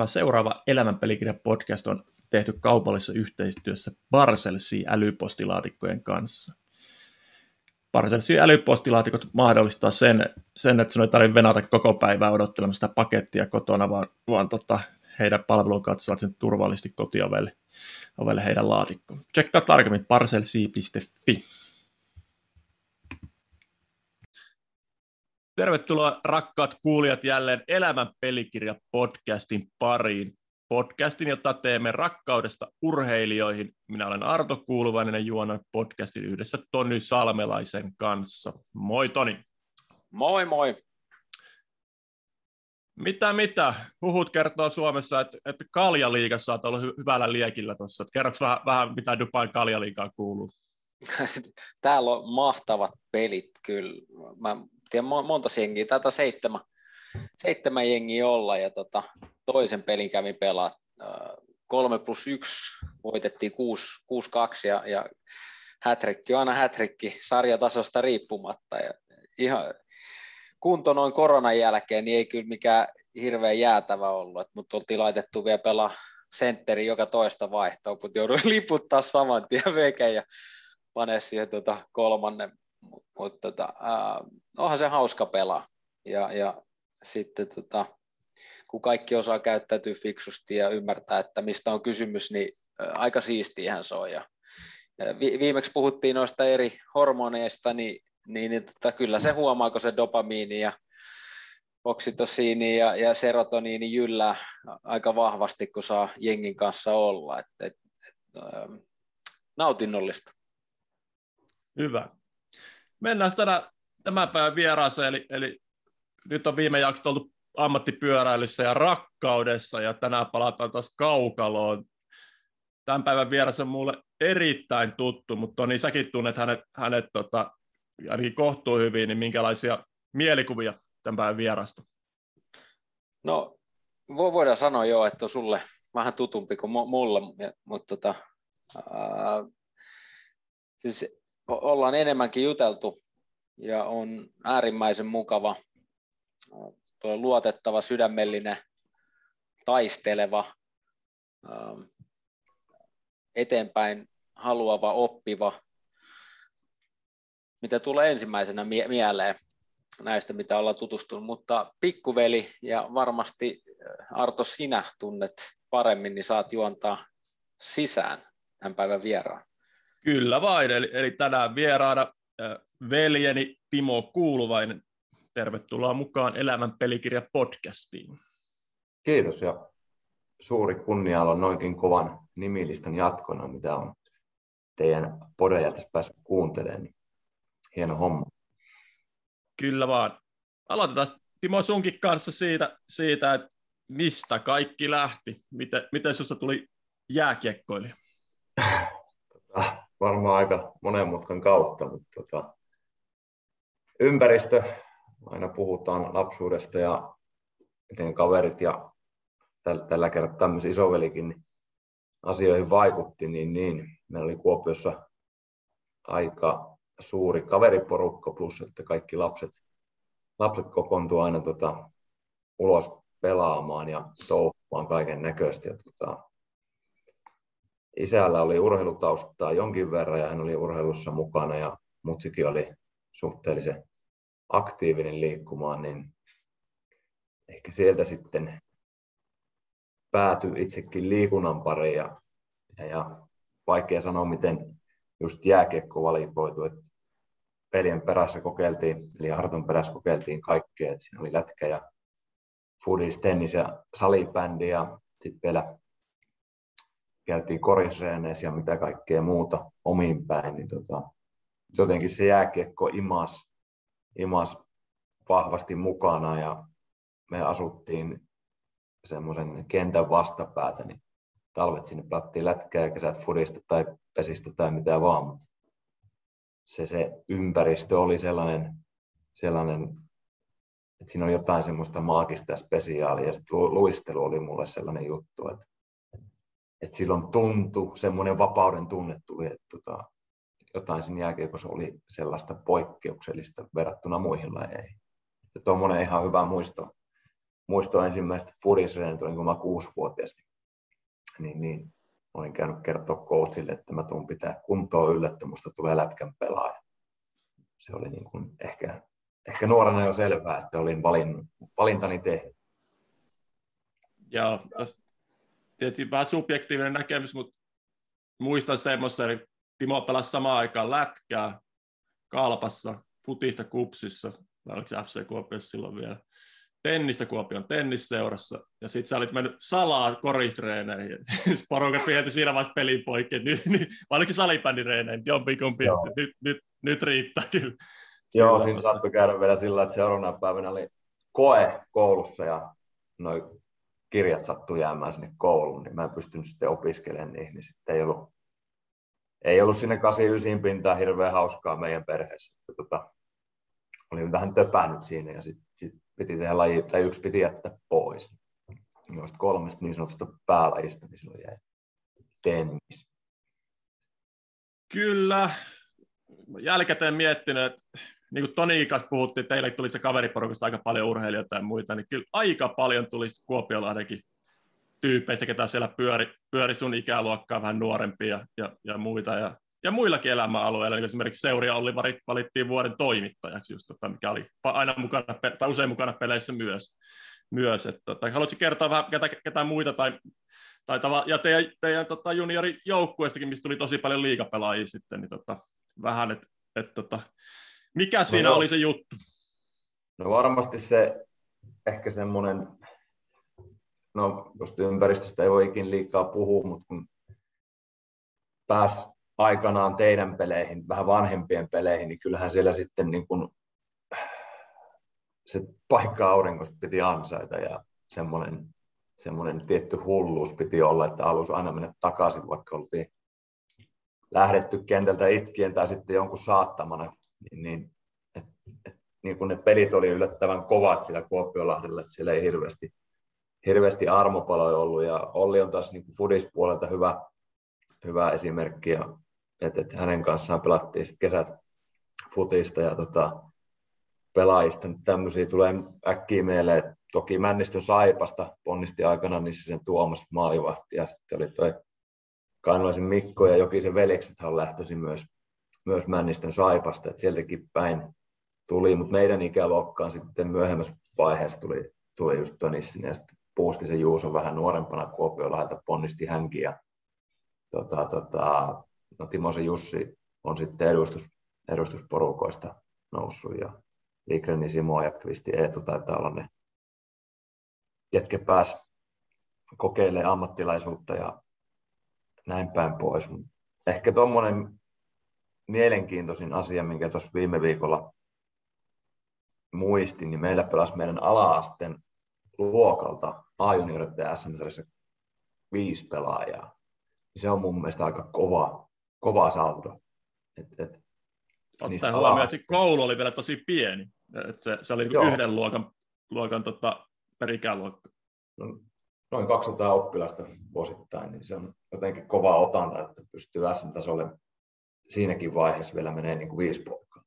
Tämä seuraava Elämänpelikirja podcast on tehty kaupallisessa yhteistyössä Barcelsi älypostilaatikkojen kanssa. Barcelsi älypostilaatikot mahdollistaa sen, sen että sinun ei tarvitse venata koko päivää odottelemaan sitä pakettia kotona, vaan, vaan tota, heidän palvelun kautta saat sen turvallisesti kotiovelle ovelle heidän laatikkoon. Tsekkaa tarkemmin parcelsi.fi. Tervetuloa rakkaat kuulijat jälleen Elämän pelikirja podcastin pariin. Podcastin, jota teemme rakkaudesta urheilijoihin. Minä olen Arto Kuuluvainen ja juonan podcastin yhdessä Tony Salmelaisen kanssa. Moi Toni. Moi moi. Mitä mitä? Huhut kertoo Suomessa, että, että kaljaliigassa olet ollut hy- hyvällä liekillä tuossa. Kerroks vähän, vähän, mitä Dubain kaljaliigaan kuuluu? Täällä on mahtavat pelit kyllä. Mä tiedän monta jengiä, tätä seitsemän, seitsemän jengiä olla ja tota, toisen pelin kävin pelaa. Kolme plus yksi voitettiin 6-2 ja, ja hätrikki on aina hätrikki sarjatasosta riippumatta. Ja ihan kunto noin koronan jälkeen niin ei kyllä mikään hirveän jäätävä ollut, mutta oltiin laitettu vielä pelaa sentteri joka toista vaihtoa, mutta jouduin liputtaa saman tien veke ja panee siihen tota kolmannen mutta tota, äh, onhan se hauska pelaa. Ja, ja sitten tota, kun kaikki osaa käyttäytyä fiksusti ja ymmärtää, että mistä on kysymys, niin aika siistiähän se on. Ja, vi, viimeksi puhuttiin noista eri hormoneista, niin, niin, niin tota, kyllä se huomaa, se dopamiini ja oksitosiini ja, ja serotoniini jyllää aika vahvasti, kun saa jengin kanssa olla. Et, et, et, nautinnollista. Hyvä. Mennään tänä, tämän päivän vieraaseen, eli, eli nyt on viime jakso oltu ammattipyöräilyssä ja rakkaudessa, ja tänään palataan taas kaukaloon. Tämän päivän vieras on mulle erittäin tuttu, mutta niin säkin tunnet hänet, hänet tota, ainakin kohtuu hyvin, niin minkälaisia mielikuvia tämän päivän vierasta? No, voidaan sanoa jo, että on sulle vähän tutumpi kuin mulle, mutta tota, ää, siis ollaan enemmänkin juteltu ja on äärimmäisen mukava, tuo luotettava, sydämellinen, taisteleva, eteenpäin haluava, oppiva, mitä tulee ensimmäisenä mie- mieleen näistä, mitä ollaan tutustunut, mutta pikkuveli ja varmasti Arto sinä tunnet paremmin, niin saat juontaa sisään tämän päivän vieraan. Kyllä vain, eli, eli tänään vieraana äh, veljeni Timo Kuuluvainen. Tervetuloa mukaan Elämän pelikirja podcastiin. Kiitos ja suuri kunnia olla noinkin kovan nimilistan jatkona, mitä on teidän podeja tässä päässyt kuuntelemaan. Hieno homma. Kyllä vaan. Aloitetaan Timo sunkin kanssa siitä, siitä että mistä kaikki lähti. Miten, miten sinusta tuli jääkiekkoilija? Tota, varmaan aika monen mutkan kautta, mutta tota, ympäristö, aina puhutaan lapsuudesta ja miten kaverit ja tällä, tällä kertaa tämmöisen isovelikin asioihin vaikutti, niin, niin meillä oli Kuopiossa aika suuri kaveriporukka plus, että kaikki lapset, lapset kokoontuivat aina tota, ulos pelaamaan ja touhumaan kaiken näköistä. Tota, isällä oli urheilutaustaa jonkin verran ja hän oli urheilussa mukana ja mutsikin oli suhteellisen aktiivinen liikkumaan, niin ehkä sieltä sitten päätyi itsekin liikunnan pariin ja, ja, vaikea sanoa, miten just jääkiekko valikoitu, että pelien perässä kokeiltiin, eli Harton perässä kokeiltiin kaikkea, että siinä oli lätkä ja foodis, tennis ja salibändi ja sitten vielä käytiin korisreeneissä ja mitä kaikkea muuta omiin päin, niin tota, jotenkin se jääkiekko imas, imas vahvasti mukana ja me asuttiin semmoisen kentän vastapäätä, niin talvet sinne plattiin lätkää ja kesät fudista tai pesistä tai mitä vaan, mutta se, se ympäristö oli sellainen, sellainen, että siinä on jotain semmoista maagista spesiaalia ja luistelu oli mulle sellainen juttu, että että silloin tuntui, semmoinen vapauden tunne tuli, että tota, jotain sen jääkiekossa oli sellaista poikkeuksellista verrattuna muihin lajeihin. Tuommoinen ihan hyvä muisto, muistoin ensimmäistä fudisreenit, olin kun mä kuusivuotias, niin, niin olin käynyt kertoa coachille, että mä tuun pitää kuntoa yllä, että musta tulee lätkän pelaaja. Se oli niin kuin ehkä, ehkä nuorena jo selvää, että olin valin, valintani tehnyt. Joo, tietysti vähän subjektiivinen näkemys, mutta muistan semmoisen, että Timo pelasi samaan aikaan lätkää Kalpassa, futista kupsissa, vai oliko se FC Kuopiossa silloin vielä, tennistä Kuopion tennisseurassa, ja sitten sä olit mennyt salaa koristreeneihin. Porukat vietti siinä vaiheessa pelin poikki, että nyt, nyt, vai oliko se salibändireeneihin, jompikumpi, nyt, nyt, nyt riittää kyllä. Joo, kyllä. siinä saattoi käydä vielä sillä, että seuraavana päivänä oli koe koulussa, ja noin kirjat sattui jäämään sinne kouluun, niin mä en pystynyt sitten opiskelemaan niihin, niin sitten ei ollut, ei ollut sinne 89 pintaa hirveän hauskaa meidän perheessä. Tota, olin vähän töpännyt siinä ja sitten sit piti tehdä laji, tai yksi piti jättää pois. Noista kolmesta niin sanotusta päälajista, niin silloin jäi tennis. Kyllä. Jälkikäteen miettinyt, että niin kuin Toni kanssa puhuttiin, teille tuli sitä kaveriporukasta aika paljon urheilijoita ja muita, niin kyllä aika paljon tuli Kuopiolahdenkin tyypeistä, ketä siellä pyöri, pyöri sun ikäluokkaa vähän nuorempia ja, ja muita. Ja, ja muillakin elämäalueilla, niin esimerkiksi Seuria Olli valittiin vuoden toimittajaksi, just, tota, mikä oli aina mukana, tai usein mukana peleissä myös. myös että, tota, haluatko kertoa vähän ketä, ketä muita tai, tai tava, ja teidän, teidän tota, juniorijoukkueestakin, mistä tuli tosi paljon liikapelaajia sitten, niin tota, vähän, että et, tota, mikä no siinä no, oli se juttu? No varmasti se ehkä semmoinen, no tuosta ympäristöstä ei voi ikin liikaa puhua, mutta kun pääs aikanaan teidän peleihin, vähän vanhempien peleihin, niin kyllähän siellä sitten niin kuin se paikka aurinkosta piti ansaita ja semmoinen, semmoinen tietty hulluus piti olla, että alus aina mennä takaisin, vaikka oltiin lähdetty kentältä itkien tai sitten jonkun saattamana niin, niin, et, et, niin kun ne pelit oli yllättävän kovat siellä Kuopiolahdella, että siellä ei hirveästi, hirveästi armopaloja ollut. Ja Olli on taas niin Fudis-puolelta hyvä, hyvä esimerkki, että, että hänen kanssaan pelattiin sit kesät futista ja tota, pelaajista. Tämmöisiä tulee äkkiä mieleen. Toki Männistön Saipasta ponnisti aikana niin sen Tuomas Maalivahti ja sitten oli toi Kainalaisen Mikko ja Jokisen veljekset on lähtöisin myös myös Männistön Saipasta, että sieltäkin päin tuli, mutta meidän ikäluokkaan sitten myöhemmässä vaiheessa tuli, tuli just Tönissinen ja sitten Puustisen Juuso vähän nuorempana Kuopiolahelta ponnisti hänkin ja tota, tota, no Timosen Jussi on sitten edustus, edustusporukoista noussut ja Likreni Simo ja Kristi Eetu taitaa olla ne, ketkä pääs kokeilemaan ammattilaisuutta ja näin päin pois. Ehkä tuommoinen mielenkiintoisin asia, minkä tuossa viime viikolla muistin, niin meillä pelasi meidän ala-asteen luokalta a ja sm viisi pelaajaa. Se on mun mielestä aika kova, kova saldo. Et, et, Ottaen huomioon, että koulu oli vielä tosi pieni. Et se, se oli niinku yhden luokan, luokan tota, per ikäluokka. No, noin 200 oppilasta vuosittain, niin se on jotenkin kova otanta, että pystyy S-tasolle siinäkin vaiheessa vielä menee niin kuin viisi poikkaa.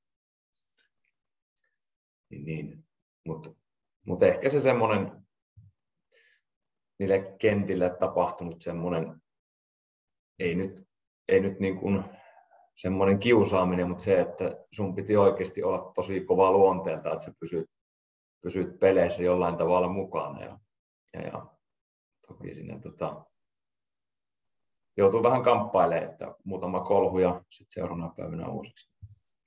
Niin, niin. Mutta mut ehkä se semmoinen niille kentille tapahtunut semmoinen, ei nyt, ei nyt niin kuin semmoinen kiusaaminen, mutta se, että sun piti oikeasti olla tosi kova luonteelta, että sä pysyt, pysyt peleissä jollain tavalla mukana. Ja, ja, ja toki sinne tota, joutuu vähän kamppailemaan, että muutama kolhu ja sitten seuraavana päivänä uusiksi.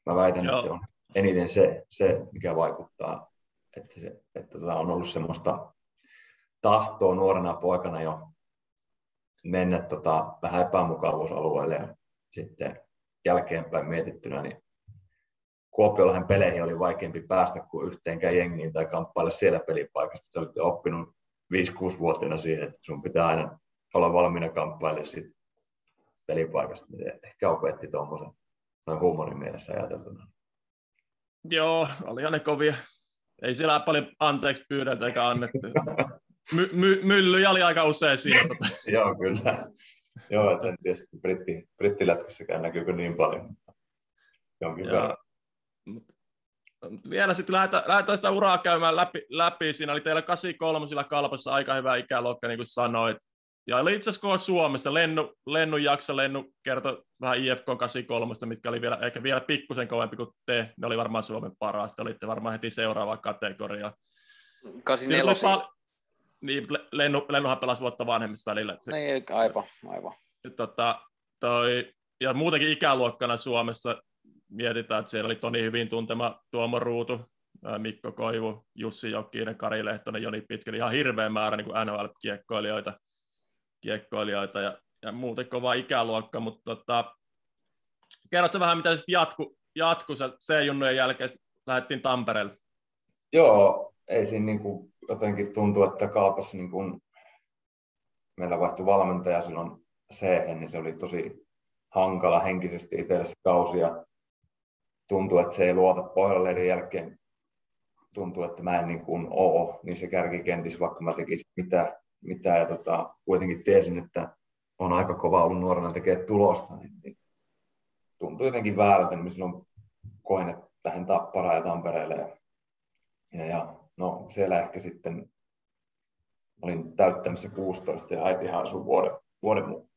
Mä väitän, Joo. että se on eniten se, se mikä vaikuttaa, että, se, että tota on ollut semmoista tahtoa nuorena poikana jo mennä tota vähän epämukavuusalueelle ja sitten jälkeenpäin mietittynä, niin Kuopiolahen peleihin oli vaikeampi päästä kuin yhteenkään jengiin tai kamppailla siellä pelipaikasta. Se oli oppinut 5-6-vuotiaana siihen, että sun pitää aina olla valmiina kamppailemaan siitä pelipaikasta, niin ehkä opetti tuommoisen noin huumorin mielessä ajateltuna. Joo, oli ne kovia. Ei siellä paljon anteeksi pyydetä eikä annettu. My, my, myllyjä oli aika usein siinä. Joo, kyllä. Joo, että en tiedä, britti, brittilätkässäkään näkyykö niin paljon, mutta jonkin Joo. verran. vielä sitten lähdetään, lähdetään sitä uraa käymään läpi, läpi. Siinä oli teillä 83 kalpassa aika hyvä ikäluokka, niin kuin sanoit. Ja oli itse asiassa Suomessa. Lennu, Lennun jakso, Lennu kertoi vähän IFK 83, mitkä oli vielä, ehkä vielä pikkusen kovempi kuin te. Ne oli varmaan Suomen paras. Te olitte varmaan heti seuraava kategoria. 84. Pal- niin, Lennu, Lennuhan pelasi vuotta vanhemmista välillä. Se, niin, aivan, aivan. Tota, toi, ja muutenkin ikäluokkana Suomessa mietitään, että siellä oli Toni hyvin tuntema Tuomo Ruutu, Mikko Koivu, Jussi Jokinen, Kari Lehtonen, Joni Pitkä, ihan hirveä määrä niin NHL-kiekkoilijoita kiekkoilijoita ja, ja muuten kova ikäluokka, mutta tota, kerrotko vähän, mitä sitten jatku, jatku C-junnujen jälkeen, lähdettiin Tampereelle? Joo, ei siinä niin kuin jotenkin tuntuu, että Kalpassa niin kuin meillä vaihtui valmentaja silloin c niin se oli tosi hankala henkisesti itselle se kausi ja tuntuu, että se ei luota pohjaleirin jälkeen. Tuntuu, että mä en niin kuin ole niissä kärkikentissä, vaikka mä tekisin mitä, mitä ja tota, kuitenkin tiesin, että on aika kova ollut nuorena tekee tulosta, niin, niin tuntuu jotenkin väärältä, niin silloin koin, että lähden Tapparaan ja Tampereelle. Ja, ja, ja no siellä ehkä sitten olin täyttämässä 16 ja äitihän asui vuoden, vuoden mun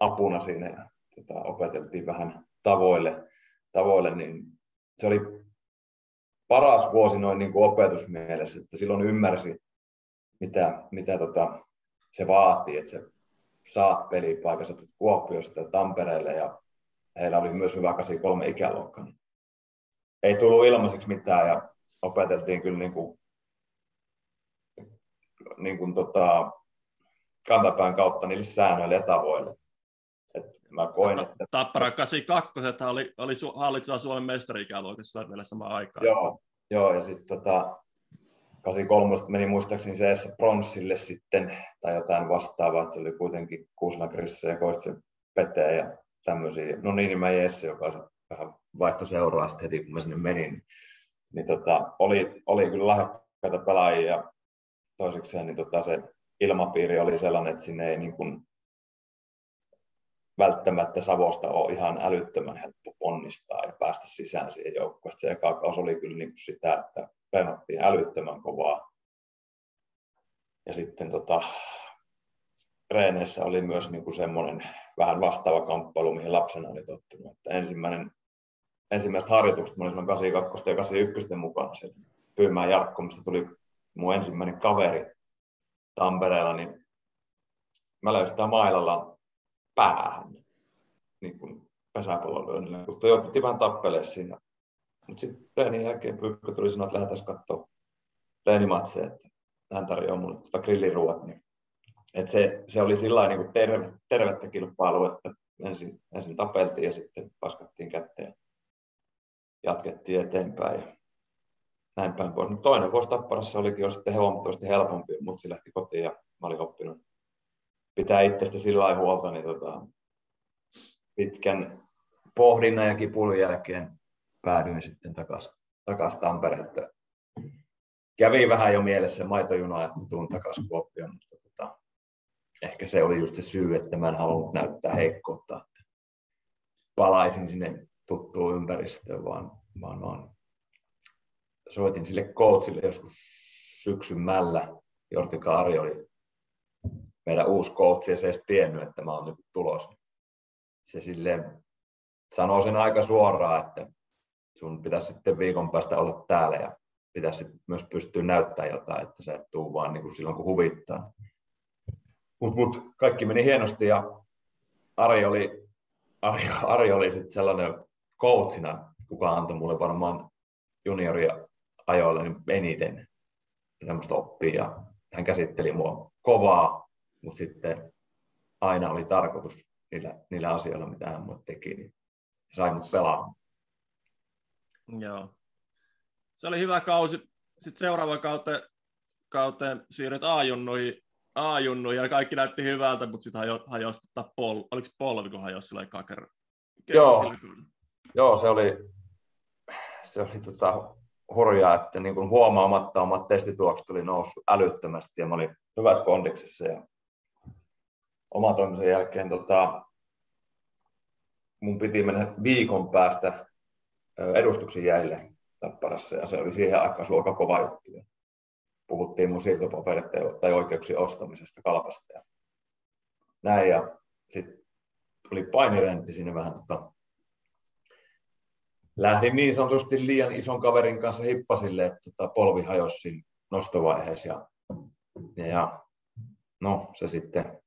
apuna siinä ja tota, opeteltiin vähän tavoille, tavoille, niin se oli paras vuosi noin niin kuin opetusmielessä, että silloin ymmärsi, mitä, mitä tota, se vaatii, että se saat pelipaikassa Kuopiosta ja Tampereelle ja heillä oli myös hyvä 83 ikäluokka. Niin ei tullut ilmaiseksi mitään ja opeteltiin kyllä niin kuin, niin kuin tota, kantapään kautta niille säännöille ja tavoille. Et mä koin, että... Tappara 82 oli, oli su- hallitseva Suomen mestari-ikäluokassa vielä samaan aikaan. Joo, joo ja sitten tota, 83 meni muistaakseni se pronssille sitten, tai jotain vastaavaa, että se oli kuitenkin Kuusnakrissa ja Koistisen Pete ja tämmöisiä. No niin, niin mä Jesse, joka vähän vaihtoi seuraa sitten heti, kun mä sinne menin. Niin tota, oli, oli kyllä lahjakkaita pelaajia ja toisekseen niin tota, se ilmapiiri oli sellainen, että sinne ei niin kuin välttämättä Savosta ole ihan älyttömän helppo ponnistaa ja päästä sisään siihen joukkueeseen. Se eka oli kyllä niin kuin sitä, että treenattiin älyttömän kovaa. Ja sitten tota, treeneissä oli myös niin kuin semmoinen vähän vastaava kamppailu, mihin lapsena oli tottunut. Että ensimmäinen, ensimmäiset harjoitukset, mä olin silloin 82 ja 81 mukana siellä Pyymään Jarkko, mistä tuli mun ensimmäinen kaveri Tampereella, niin mä löysin sitä mailalla päähän niin kuin pesäpallon lyönnillä, kun piti vähän tappelee siinä mutta sitten treenin jälkeen Pyykkä tuli sanoa, että lähdetään katsoa treenimatseja, että hän tarjoaa mulle tuota grilliruot. Niin, et se, se, oli sillä niin terve, tervettä kilpailua, että ensin, ensin tapeltiin ja sitten paskattiin kätteen ja jatkettiin eteenpäin. Ja näin päin pois. Mutta toinen vuosi Tapparassa olikin jo sitten huomattavasti helpompi, mutta se lähti kotiin ja mä olin oppinut pitää itsestä sillä huolta, niin tota, pitkän pohdinnan ja kipuilun jälkeen päädyin sitten takaisin takas Tampereen. Kävi vähän jo mielessä maitojuna, että tuun takaisin Kuopioon, mutta tota, ehkä se oli just se syy, että mä en halunnut näyttää heikkoutta, palaisin sinne tuttuun ympäristöön, vaan, vaan, vaan soitin sille coachille joskus syksymällä. Jorti Kaari oli meidän uusi coach, ja se ei tiennyt, että mä oon nyt tulos. Se silleen sanoi sen aika suoraan, että sun pitäisi sitten viikon päästä olla täällä ja pitäisi myös pystyä näyttämään jotain, että sä et tuu vaan niin kuin silloin kun huvittaa. Mutta mut, kaikki meni hienosti ja Ari oli, Ari, Ari oli sitten sellainen coachina, kuka antoi mulle varmaan junioria ajoille niin eniten semmoista oppia. Ja hän käsitteli mua kovaa, mutta sitten aina oli tarkoitus niillä, niillä asioilla, mitä hän mulle teki, niin sai mut pelaamaan. Joo. Se oli hyvä kausi. Sitten seuraava kauteen, kauteen siirryt A-junnuihin, A-junnuihin ja kaikki näytti hyvältä, mutta sitten hajo, hajosi tota pol, oliko polvi, kun hajosi sillä kaker? Joo. Joo, se oli, se oli tota, hurjaa, että niin kuin huomaamatta omat testituokset oli noussut älyttömästi ja mä olin hyvässä kondiksessa ja omatoimisen jälkeen tota, mun piti mennä viikon päästä edustuksen jäille Tapparassa ja se oli siihen aikaan aika kova juttu. Puhuttiin mun siirtopaperit tai oikeuksien ostamisesta kalpasta ja näin ja sitten tuli painirentti sinne vähän tota, lähdin niin sanotusti liian ison kaverin kanssa hippasille, että tota, polvi hajosi nostovaiheessa ja, ja no se sitten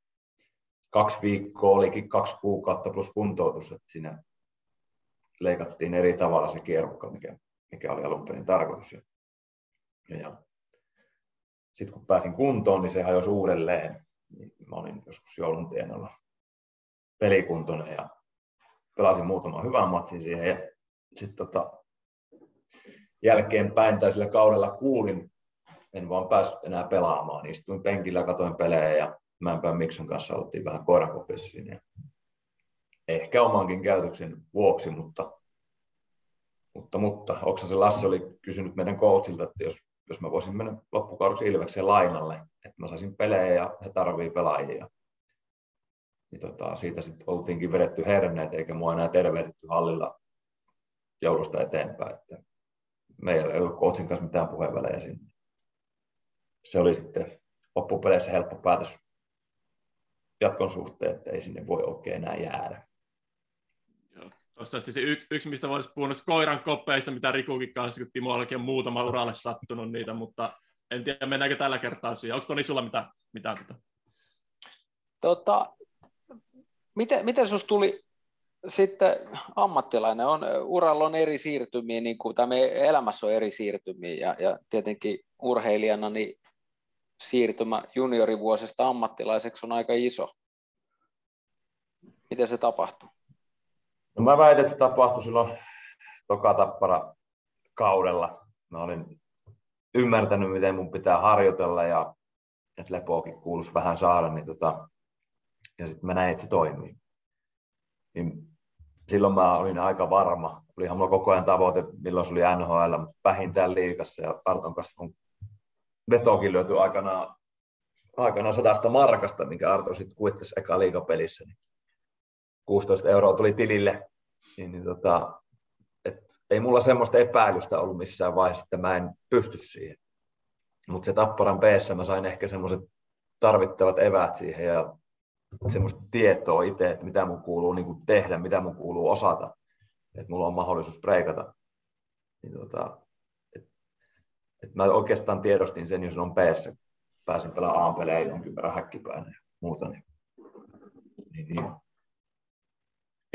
kaksi viikkoa olikin kaksi kuukautta plus kuntoutus, että siinä leikattiin eri tavalla se kierrukka, mikä, mikä oli alun perin tarkoitus. Ja, ja sitten kun pääsin kuntoon, niin se hajosi uudelleen. Niin mä olin joskus joulun tienoilla pelikuntoinen ja pelasin muutaman hyvän matsin siihen. Ja sitten tota, jälkeenpäin tai sillä kaudella kuulin, en vaan päässyt enää pelaamaan. Istuin penkillä katoin pelejä ja Mäenpään Mikson kanssa oltiin vähän koirakopissa siinä. Ehkä omankin käytöksen vuoksi, mutta, mutta, mutta Oksasen Lasse oli kysynyt meidän coachilta, että jos, jos mä voisin mennä loppukaudeksi Ilvekseen lainalle, että mä saisin pelejä ja he tarvii pelaajia. Niin tota, siitä sitten oltiinkin vedetty herneet, eikä mua enää tervehditty hallilla joulusta eteenpäin. Että meillä ei ollut coachin kanssa mitään puheenvälejä sinne. Se oli sitten loppupeleissä helppo päätös jatkon suhteen, että ei sinne voi oikein enää jäädä. Tuossa se yksi, yksi, mistä voisi puhua koiran koppeista, mitä Rikukin kanssa, kun Timollakin on muutama uralle sattunut niitä, mutta en tiedä, mennäänkö tällä kertaa siihen. Onko Toni sulla mitä, mitään tota? Tota, miten, miten sus tuli sitten ammattilainen? On, uralla on eri siirtymiä, niin kuin, tai elämässä on eri siirtymiä, ja, ja tietenkin urheilijana niin siirtymä juniorivuosista ammattilaiseksi on aika iso. Miten se tapahtuu? No mä väitän, että se tapahtui silloin toka tappara kaudella. Mä olin ymmärtänyt, miten mun pitää harjoitella ja että lepoakin kuuluisi vähän saada, niin tota, ja sitten mä näin, että se toimii. Niin silloin mä olin aika varma. Olihan mulla koko ajan tavoite, milloin se oli NHL, mutta vähintään liikassa ja Arton kanssa on vetokin löytyi aikanaan, aikanaan sadasta markasta, minkä Arto sitten kuittasi eka liikapelissä. Niin 16 euroa tuli tilille. Niin, niin tota, et ei mulla semmoista epäilystä ollut missään vaiheessa, että mä en pysty siihen. Mutta se Tapparan b mä sain ehkä semmoiset tarvittavat eväät siihen ja semmoista tietoa itse, että mitä mun kuuluu niin kuin tehdä, mitä mun kuuluu osata, että mulla on mahdollisuus breikata. Niin tota, et mä oikeastaan tiedostin sen, jos on p pääsin pelaamaan aamupelejä jonkin verran häkkipäin ja muuta, niin, niin, niin,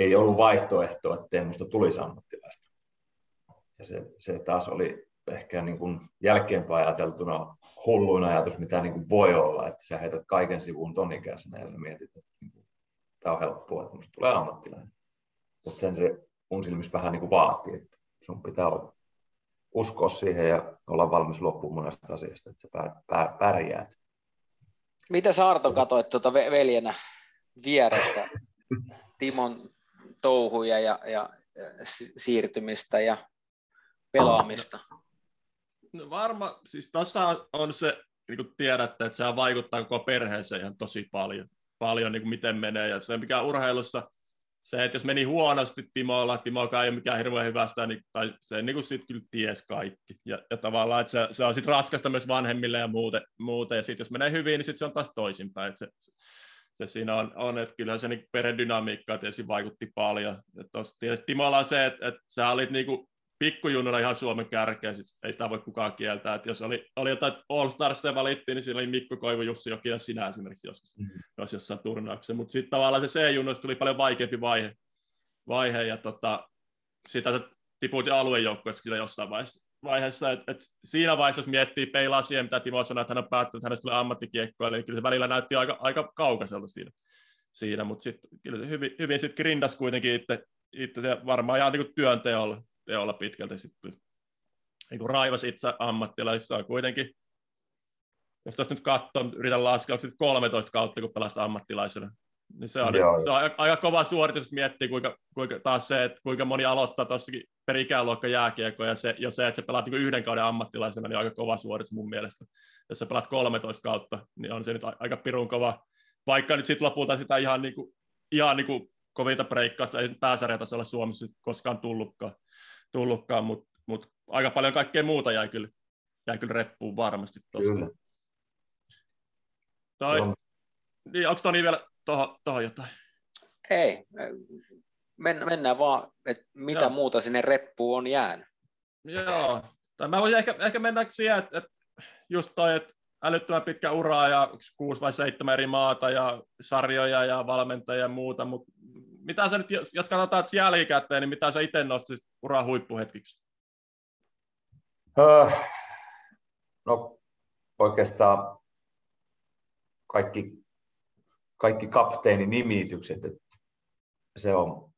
ei ollut vaihtoehtoa, että musta tulisi ammattilaista. Ja se, se taas oli ehkä niin kuin jälkeenpäin ajateltuna hulluin ajatus, mitä niin kuin voi olla, että sä heität kaiken sivuun ton ikäisenä ja mietit, että niin kuin, tämä on helppoa, että musta tulee ammattilainen. Mutta sen se mun silmissä vähän niin kuin vaatii, että sun pitää olla uskoa siihen ja olla valmis loppuun monesta asiasta, että sä pär, pär, pärjäät. Mitä sä Arto katsoit tuota veljenä vierestä Timon touhuja ja, ja siirtymistä ja pelaamista? No varma, siis tuossa on se, niin kuin tiedätte, että se vaikuttaa koko perheeseen ihan tosi paljon, paljon niin kuin miten menee, ja se mikä urheilussa se, että jos meni huonosti Timolla, Timo ei ole mikään hirveän hyvästä, niin, tai se niin kuin sit kyllä ties kaikki. Ja, ja tavallaan, että se, se on sitten raskasta myös vanhemmille ja muuten, muuten. ja sitten jos menee hyvin, niin sitten se on taas toisinpäin. Se, se siinä on, on että kyllä se niin perhedynamiikka tietysti vaikutti paljon. Ja tos, tietysti Timolla on se, että, että sä olit niin kuin ihan Suomen kärkeä, siis ei sitä voi kukaan kieltää. Että jos oli, oli jotain All Starsia valittiin, niin siinä oli Mikko Koivu, Jussi Joki ja sinä esimerkiksi joskus, mm. jos jossain turnauksessa. Mutta sitten tavallaan se C-junnoista tuli paljon vaikeampi vaihe, vaihe ja tota, sitä se tiputti aluejoukkoissa jossain vaiheessa. Vaiheessa että et siinä vaiheessa, jos miettii, peilaa siihen, mitä Timo sanoi, että hän on päättänyt, että hänestä tulee ammattikiekkoa, niin kyllä se välillä näytti aika, aika kaukaiselta siinä, siinä mutta sitten kyllä hyvin, hyvin sitten grindas kuitenkin itse, itse varmaan ihan niin työnteolla, teolla pitkälti sitten niin kuin raivasi itse ammattilaisissa on kuitenkin, jos tuosta nyt katsoo, yritän laskea, onko 13 kautta, kun pelasta ammattilaisena. Niin se on, Joo. se on aika, kova suoritus, jos miettii, kuinka, kuinka taas se, että kuinka moni aloittaa tuossakin per ikäluokka jääkiekko, ja se, jo se, että sä pelaat niin yhden kauden ammattilaisena, niin aika kova suoritus mun mielestä. Jos sä pelaat 13 kautta, niin on se nyt aika pirun kova, vaikka nyt sitten lopulta sitä ihan, niin kuin, ihan niin kuin kovinta breikkausta ei pääsarjatasolla Suomessa koskaan tullutkaan tullutkaan, mutta mut aika paljon kaikkea muuta jäi kyllä, jäi kyllä reppuun varmasti tuosta. Kyllä. Tai, niin, onko Toni vielä tuohon, jotain? Ei, mennään, mennään vaan, että mitä Joo. muuta sinne reppuun on jäänyt. Joo, tai mä voisin ehkä, ehkä mennä siihen, että, että just toi, että älyttömän pitkä ura ja kuusi vai seitsemän eri maata ja sarjoja ja valmentajia ja muuta, mutta mitä sä nyt, jos katsotaan jälkikäteen, niin mitä sä itse nostaisit uran huippuhetkiksi? Öö, no oikeastaan kaikki, kaikki kapteenin nimitykset, että se on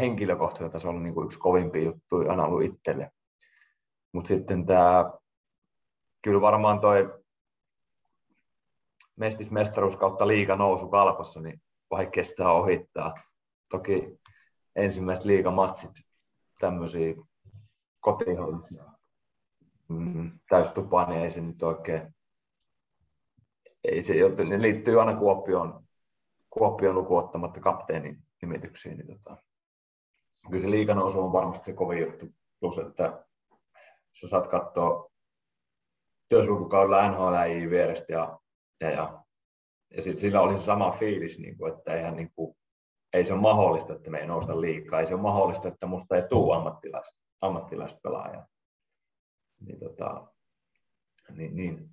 henkilökohtaisella tasolla niin kuin yksi kovimpia juttuja aina ollut itselle. Mutta sitten tämä, kyllä varmaan toi mestismestaruus kautta liiga nousu kalpassa, niin vaikea sitä ohittaa. Toki ensimmäiset liigamatsit, tämmöisiä kotihollisia mm, täystupaan, niin ei se nyt oikein, ei se, ne liittyy aina Kuopioon, Kuopioon lukuottamatta kapteenin nimityksiin, niin tota, kyllä se liiganousu on varmasti se kovin juttu, plus että sä saat katsoa työsulkukaudella NHL vierestä ja, ja, ja, ja sit sillä oli se sama fiilis, niin kuin, että eihän, niin kuin, ei se ole mahdollista, että me ei nousta liikaa, ei se ole mahdollista, että musta ei tule ammattilaista, ammattilaispelaajaa. Niin, tota, niin, niin,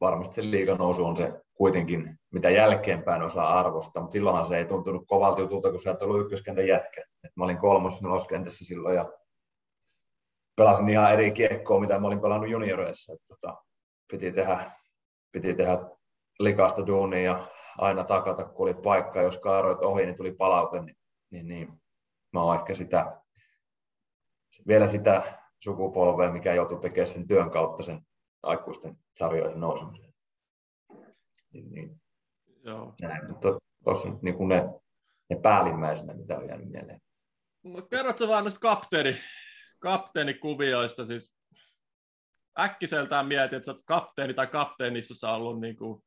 varmasti se liiganousu on se kuitenkin, mitä jälkeenpäin osaa arvostaa, mutta silloinhan se ei tuntunut kovalta jutulta, kun sä et ollut ykköskentän jätkä. Et mä olin kolmos neloskentässä silloin ja pelasin ihan eri kiekkoa, mitä mä olin pelannut junioreissa. Et, tota, piti, tehdä, piti tehdä likasta duunia ja aina takata, kun oli paikka. Jos kaaroit ohi, niin tuli palaute, niin, niin, niin mä oon ehkä sitä, vielä sitä sukupolvea, mikä joutui tekemään sen työn kautta sen aikuisten sarjoihin nousemisen. Niin, niin. Joo. Näin, mutta tuossa nyt niin ne, ne päällimmäisenä, mitä on jäänyt mieleen. No, kerrotko vaan noista kapteeni, kapteenikuvioista, siis äkkiseltään mietin, että sä oot kapteeni tai kapteenissa ollut niin kuin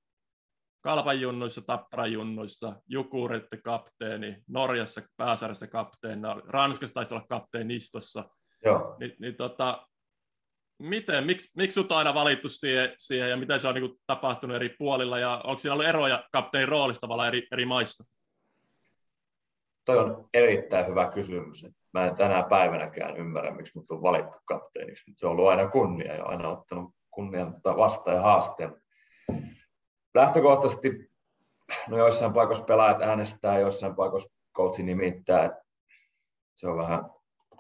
Kalpan junnuissa, Tapparan junnuissa, Jukuritte kapteeni, Norjassa pääsarjasta kapteeni, Ranskassa taisi olla kapteenistossa. Joo. Ni, niin tota, miten, miksi, miksi sut on aina valittu siihen, siihen ja miten se on niin kuin, tapahtunut eri puolilla ja onko siinä ollut eroja kapteenin roolista tavallaan eri, eri maissa? Toi on erittäin hyvä kysymys. Mä en tänä päivänäkään ymmärrä, miksi mut on valittu kapteeniksi, mutta se on ollut aina kunnia ja aina ottanut kunnian vastaan ja haasteen. Lähtökohtaisesti no joissain paikoissa pelaajat äänestää, joissain paikoissa coachi nimittää. Se on vähän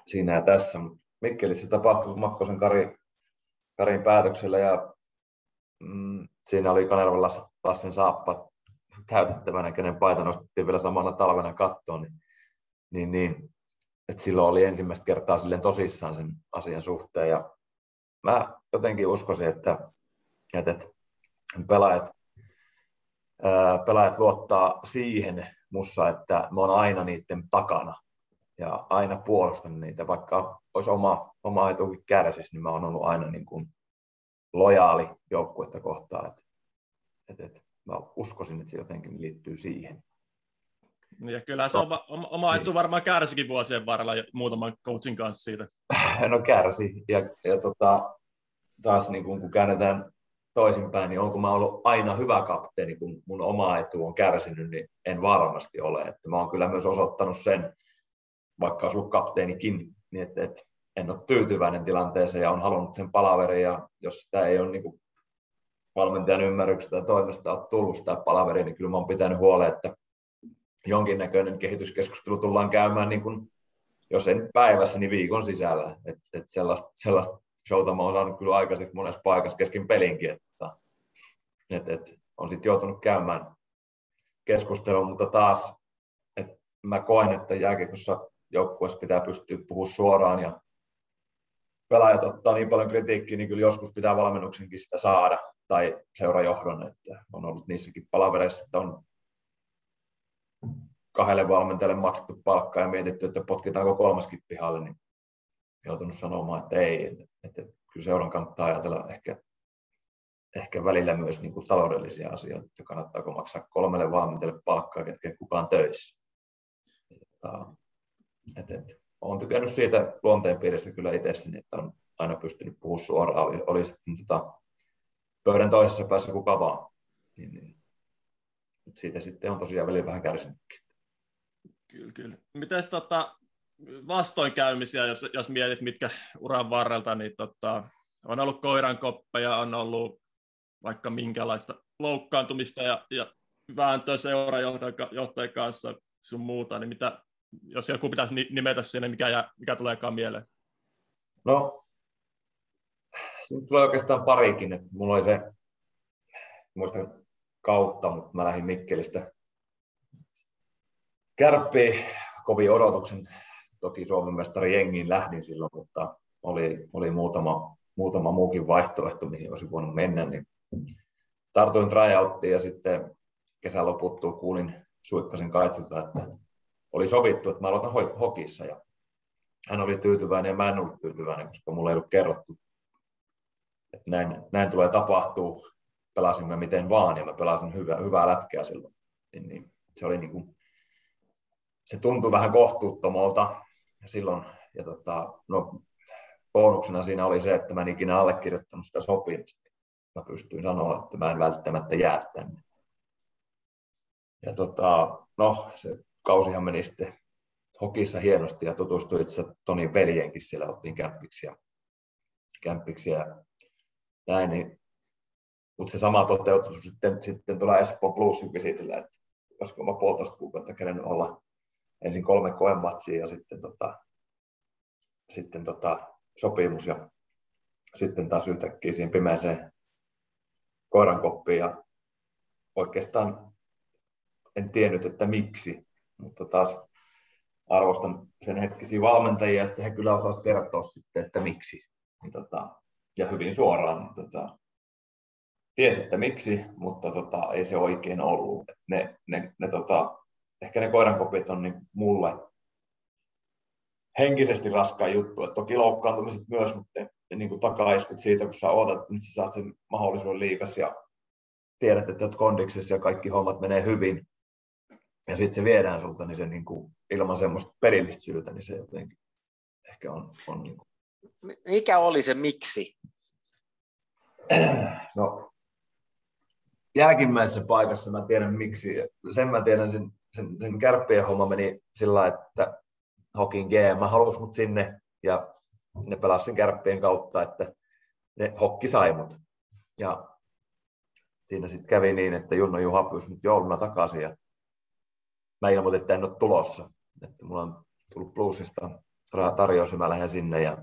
siinä ja tässä, mutta Mikkelissä tapahtui Makkosen Kari, Karin päätöksellä ja mm, siinä oli Kanervan Lassen saappa täytettävänä, kenen paita nostettiin vielä samana talvena kattoon, niin, niin, niin että silloin oli ensimmäistä kertaa silleen tosissaan sen asian suhteen. Ja mä jotenkin uskoisin, että, että, että pelaajat, ää, pelaajat luottaa siihen mussa, että mä oon aina niiden takana ja aina puolustan niitä, vaikka olisi oma, oma etukin kärsis, niin mä oon ollut aina niin kuin lojaali joukkuetta kohtaan. Että, että, että mä uskoisin, että se jotenkin liittyy siihen. Niin, ja kyllä se no, oma, oma etu niin. varmaan kärsikin vuosien varrella muutaman coachin kanssa siitä. No kärsi. Ja, ja tota, taas niin kun, kun käännetään toisinpäin, niin onko mä ollut aina hyvä kapteeni, kun mun oma etu on kärsinyt, niin en varmasti ole. Että mä oon kyllä myös osoittanut sen, vaikka on kapteenikin, niin että, että en ole tyytyväinen tilanteeseen ja on halunnut sen palaverin ja jos sitä ei ole niin kuin valmentajan ymmärryksestä ja toimesta ole tullut sitä palaveri, niin kyllä mä oon pitänyt huolen, että jonkinnäköinen kehityskeskustelu tullaan käymään, niin kuin, jos en päivässä, niin viikon sisällä. Et, et sellaista, sellaista showta mä oon saanut kyllä aikaiseksi monessa paikassa kesken pelinkin, että et, et, on sitten joutunut käymään keskustelua, mutta taas et mä koen, että jääkiekossa joukkueessa pitää pystyä puhumaan suoraan ja pelaajat ottaa niin paljon kritiikkiä, niin kyllä joskus pitää valmennuksenkin sitä saada tai seurajohdon, että on ollut niissäkin palavereissa, että on kahdelle valmentajalle maksettu palkkaa ja mietitty, että potkitaanko kolmaskin pihalle, niin joutunut sanomaan, että ei, että, että, kyllä seuran kannattaa ajatella ehkä, ehkä välillä myös niin kuin taloudellisia asioita, että kannattaako maksaa kolmelle valmentajalle palkkaa, ketkä kukaan töissä. Että, että, että, olen tykännyt siitä luonteenpiiristä kyllä itse, että on aina pystynyt puhumaan suoraan, oli, oli sitten tota, pöydän toisessa päässä kuka vaan. Niin, niin. Siitä sitten on tosiaan välillä vähän kärsinytkin. Kyllä, kyllä. Miten tota, vastoinkäymisiä, jos, jos mietit mitkä uran varrelta, niin tota, on ollut koirankoppeja, on ollut vaikka minkälaista loukkaantumista ja, ja vääntöä seurajohtajan kanssa sun muuta, niin mitä, jos joku pitäisi nimetä sinne, mikä, jää, mikä tuleekaan mieleen? No, se tulee oikeastaan parikin. Että mulla oli se, muistan kautta, mutta mä lähdin Mikkelistä kärppiin kovin odotuksen. Toki Suomen mestari jengiin lähdin silloin, mutta oli, oli muutama, muutama muukin vaihtoehto, mihin olisi voinut mennä. Niin tartuin tryouttiin ja sitten kesän loputtua kuulin Suikkasen kaitsilta, että oli sovittu, että mä aloitan hokissa. Ja hän oli tyytyväinen ja mä en ollut tyytyväinen, koska mulle ei ollut kerrottu, että näin, näin tulee tapahtuu. Pelasimme miten vaan ja mä pelasin hyvää, hyvää lätkää silloin. Niin, niin, se oli niin kuin, se tuntui vähän kohtuuttomalta silloin. Ja tota, no, bonuksena siinä oli se, että mä en ikinä allekirjoittanut sitä sopimusta. Mä pystyin sanoa, että mä en välttämättä jää tänne. Ja tota, no, se kausihan meni sitten hokissa hienosti ja tutustuin itse Tonin veljenkin siellä, oltiin kämppiksi ja, kämppiksi ja näin, niin, mutta se sama toteutui sitten, sitten tuolla Espoon Bluesin visitillä, että koska mä puolitoista kuukautta kerennyt olla ensin kolme koematsia ja sitten, tota, sitten tota, sopimus ja sitten taas yhtäkkiä siihen pimeäseen koirankoppiin ja oikeastaan en tiennyt, että miksi, mutta taas arvostan sen hetkisiä valmentajia, että he kyllä osaavat kertoa sitten, että miksi. Niin tota, ja hyvin suoraan. Niin tota, ties, että miksi, mutta tota, ei se oikein ollut. Ne, ne, ne, tota, ehkä ne koirankopit on niin mulle henkisesti raskaan juttu. Et toki loukkaantumiset myös, mutta niin kuin takaiskut siitä, kun sä ootat, että nyt sä saat sen mahdollisuuden liikas ja tiedät, että olet kondiksessa ja kaikki hommat menee hyvin, ja sitten se viedään sulta, niin se niin kuin, ilman semmoista perillistä syytä, niin se jotenkin ehkä on, on niin kuin... Mikä oli se miksi? No, jälkimmäisessä paikassa mä tiedän miksi. Sen mä tiedän, sen, sen, sen kärppien homma meni sillä että Hokin GM halusi mut sinne ja ne pelasi sen kärppien kautta, että ne hokki sai mut. Ja siinä sitten kävi niin, että Junno Juha pyysi mut jouluna takaisin ja mä ilmoitin, että en ole tulossa. Että mulla on tullut plussista tarjous mä lähden sinne. Ja,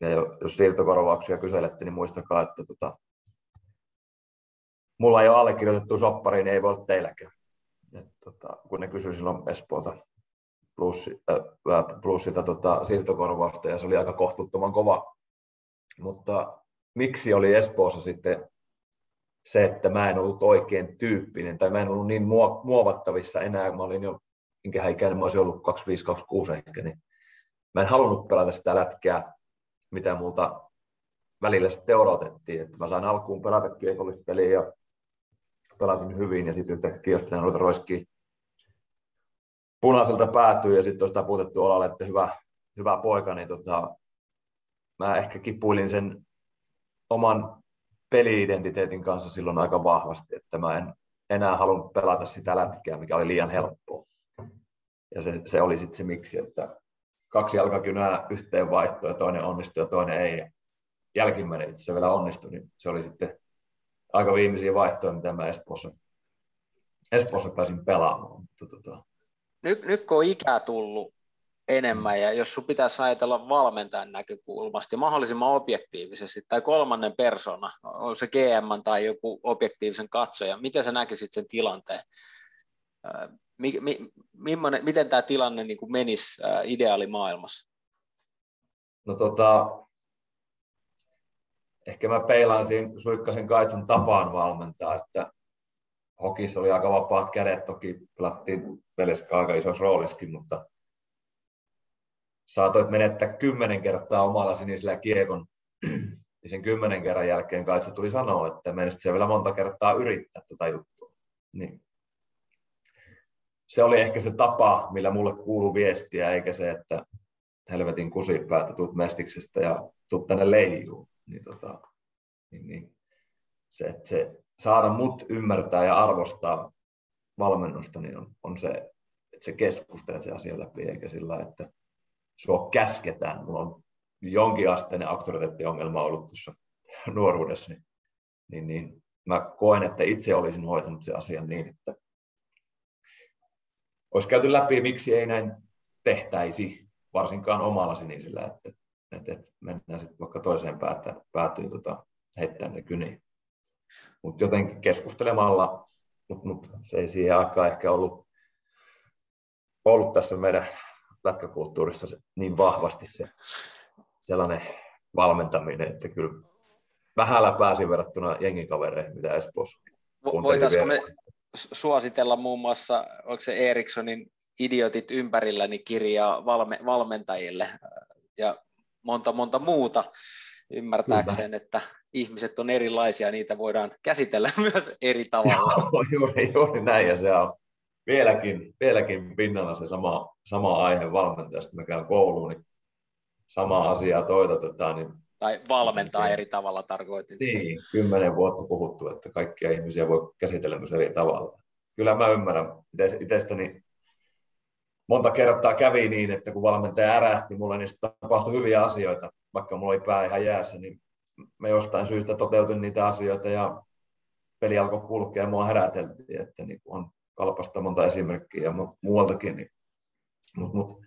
ja jos siirtokorvauksia kyselette, niin muistakaa, että tota, mulla ei ole allekirjoitettu soppariin, niin ei voi olla teilläkään. Et, tota, kun ne kysyi silloin Espoolta plussi, äh, plussilta tota, siirtokorvausta, ja se oli aika kohtuuttoman kova. Mutta miksi oli Espoossa sitten se, että mä en ollut oikein tyyppinen tai mä en ollut niin muovattavissa enää. Mä olin jo, minkä ikäinen mä olisin ollut 25-26 ehkä, niin mä en halunnut pelata sitä lätkää, mitä multa välillä sitten odotettiin. Että mä sain alkuun pelata kiekollista peliä ja pelasin hyvin ja sitten yhtäkkiä jos ruveta roiskii punaiselta päätyy ja sitten tuosta puutettu olalle, että hyvä, hyvä poika, niin tota, mä ehkä kipuilin sen oman peli-identiteetin kanssa silloin aika vahvasti, että mä en enää halunnut pelata sitä lätkää, mikä oli liian helppoa. Ja se, se oli sitten se miksi, että kaksi jalkakynää yhteen vaihtoa ja toinen onnistui ja toinen ei. Ja jälkimmäinen itse vielä onnistui, niin se oli sitten aika viimeisiä vaihtoja, mitä mä Espoossa, Espoossa pääsin pelaamaan. Mutta, tota... nyt, nyt kun on ikää tullut, enemmän, ja jos sun pitäisi ajatella valmentajan näkökulmasta mahdollisimman objektiivisesti, tai kolmannen persona, on se GM tai joku objektiivisen katsoja, miten sä näkisit sen tilanteen? Mi, mi, millainen, miten tämä tilanne niin kuin menisi ideaalimaailmassa? No tota, ehkä mä peilaan siihen Suikkasen Kaitsun tapaan valmentaa, että hokissa oli aika vapaat kädet, toki pelattiin veljessä aika isossa rooliskin, mutta saatoit menettää kymmenen kertaa omalla sinisellä kiekon, niin sen kymmenen kerran jälkeen Kaitsu tuli sanoa, että menisit siellä vielä monta kertaa yrittää tuota juttua. Niin. Se oli ehkä se tapa, millä mulle kuuluu viestiä, eikä se, että helvetin kusipää, että tuut mestiksestä ja tuut tänne leijuu. Niin, tota, niin, niin se, että se saada mut ymmärtää ja arvostaa valmennusta, niin on, on se, että se keskustelee se asia läpi, eikä sillä, että sua käsketään. Mulla on jonkinasteinen auktoriteettiongelma ollut tuossa nuoruudessa, niin, niin, niin mä koen, että itse olisin hoitanut sen asian niin, että olisi käyty läpi, miksi ei näin tehtäisi, varsinkaan omalla sinisellä, että, että, että mennään sitten vaikka toiseen päätä, päätyy tota, heittämään ne kyniin. Mutta jotenkin keskustelemalla, mutta mut se ei siihen aikaan ehkä ollut, ollut tässä meidän lätkäkulttuurissa se, niin vahvasti se sellainen valmentaminen, että kyllä vähällä pääsi verrattuna jengikavereihin, mitä Espoossa Voitaisiinko me suositella muun muassa, onko se Erikssonin Idiotit ympärilläni kirjaa valme, valmentajille ja monta monta muuta ymmärtääkseen, Kyllä. että ihmiset on erilaisia, niitä voidaan käsitellä myös eri tavalla. Joo, juuri, juuri näin, ja se on vieläkin, vieläkin pinnalla se sama, sama aihe valmentajasta, me käyn kouluun, niin sama asiaa toitotetaan. Niin tai valmentaa niin, eri tavalla tarkoitin. Niin, kymmenen vuotta puhuttu, että kaikkia ihmisiä voi käsitellä myös eri tavalla. Kyllä mä ymmärrän itsestäni monta kertaa kävi niin, että kun valmentaja ärähti mulle, niin sitten tapahtui hyviä asioita, vaikka mulla oli pää ihan jäässä, niin me jostain syystä toteutin niitä asioita ja peli alkoi kulkea ja mua heräteltiin, että niin on kalpasta monta esimerkkiä ja muualtakin, niin, mutta mut,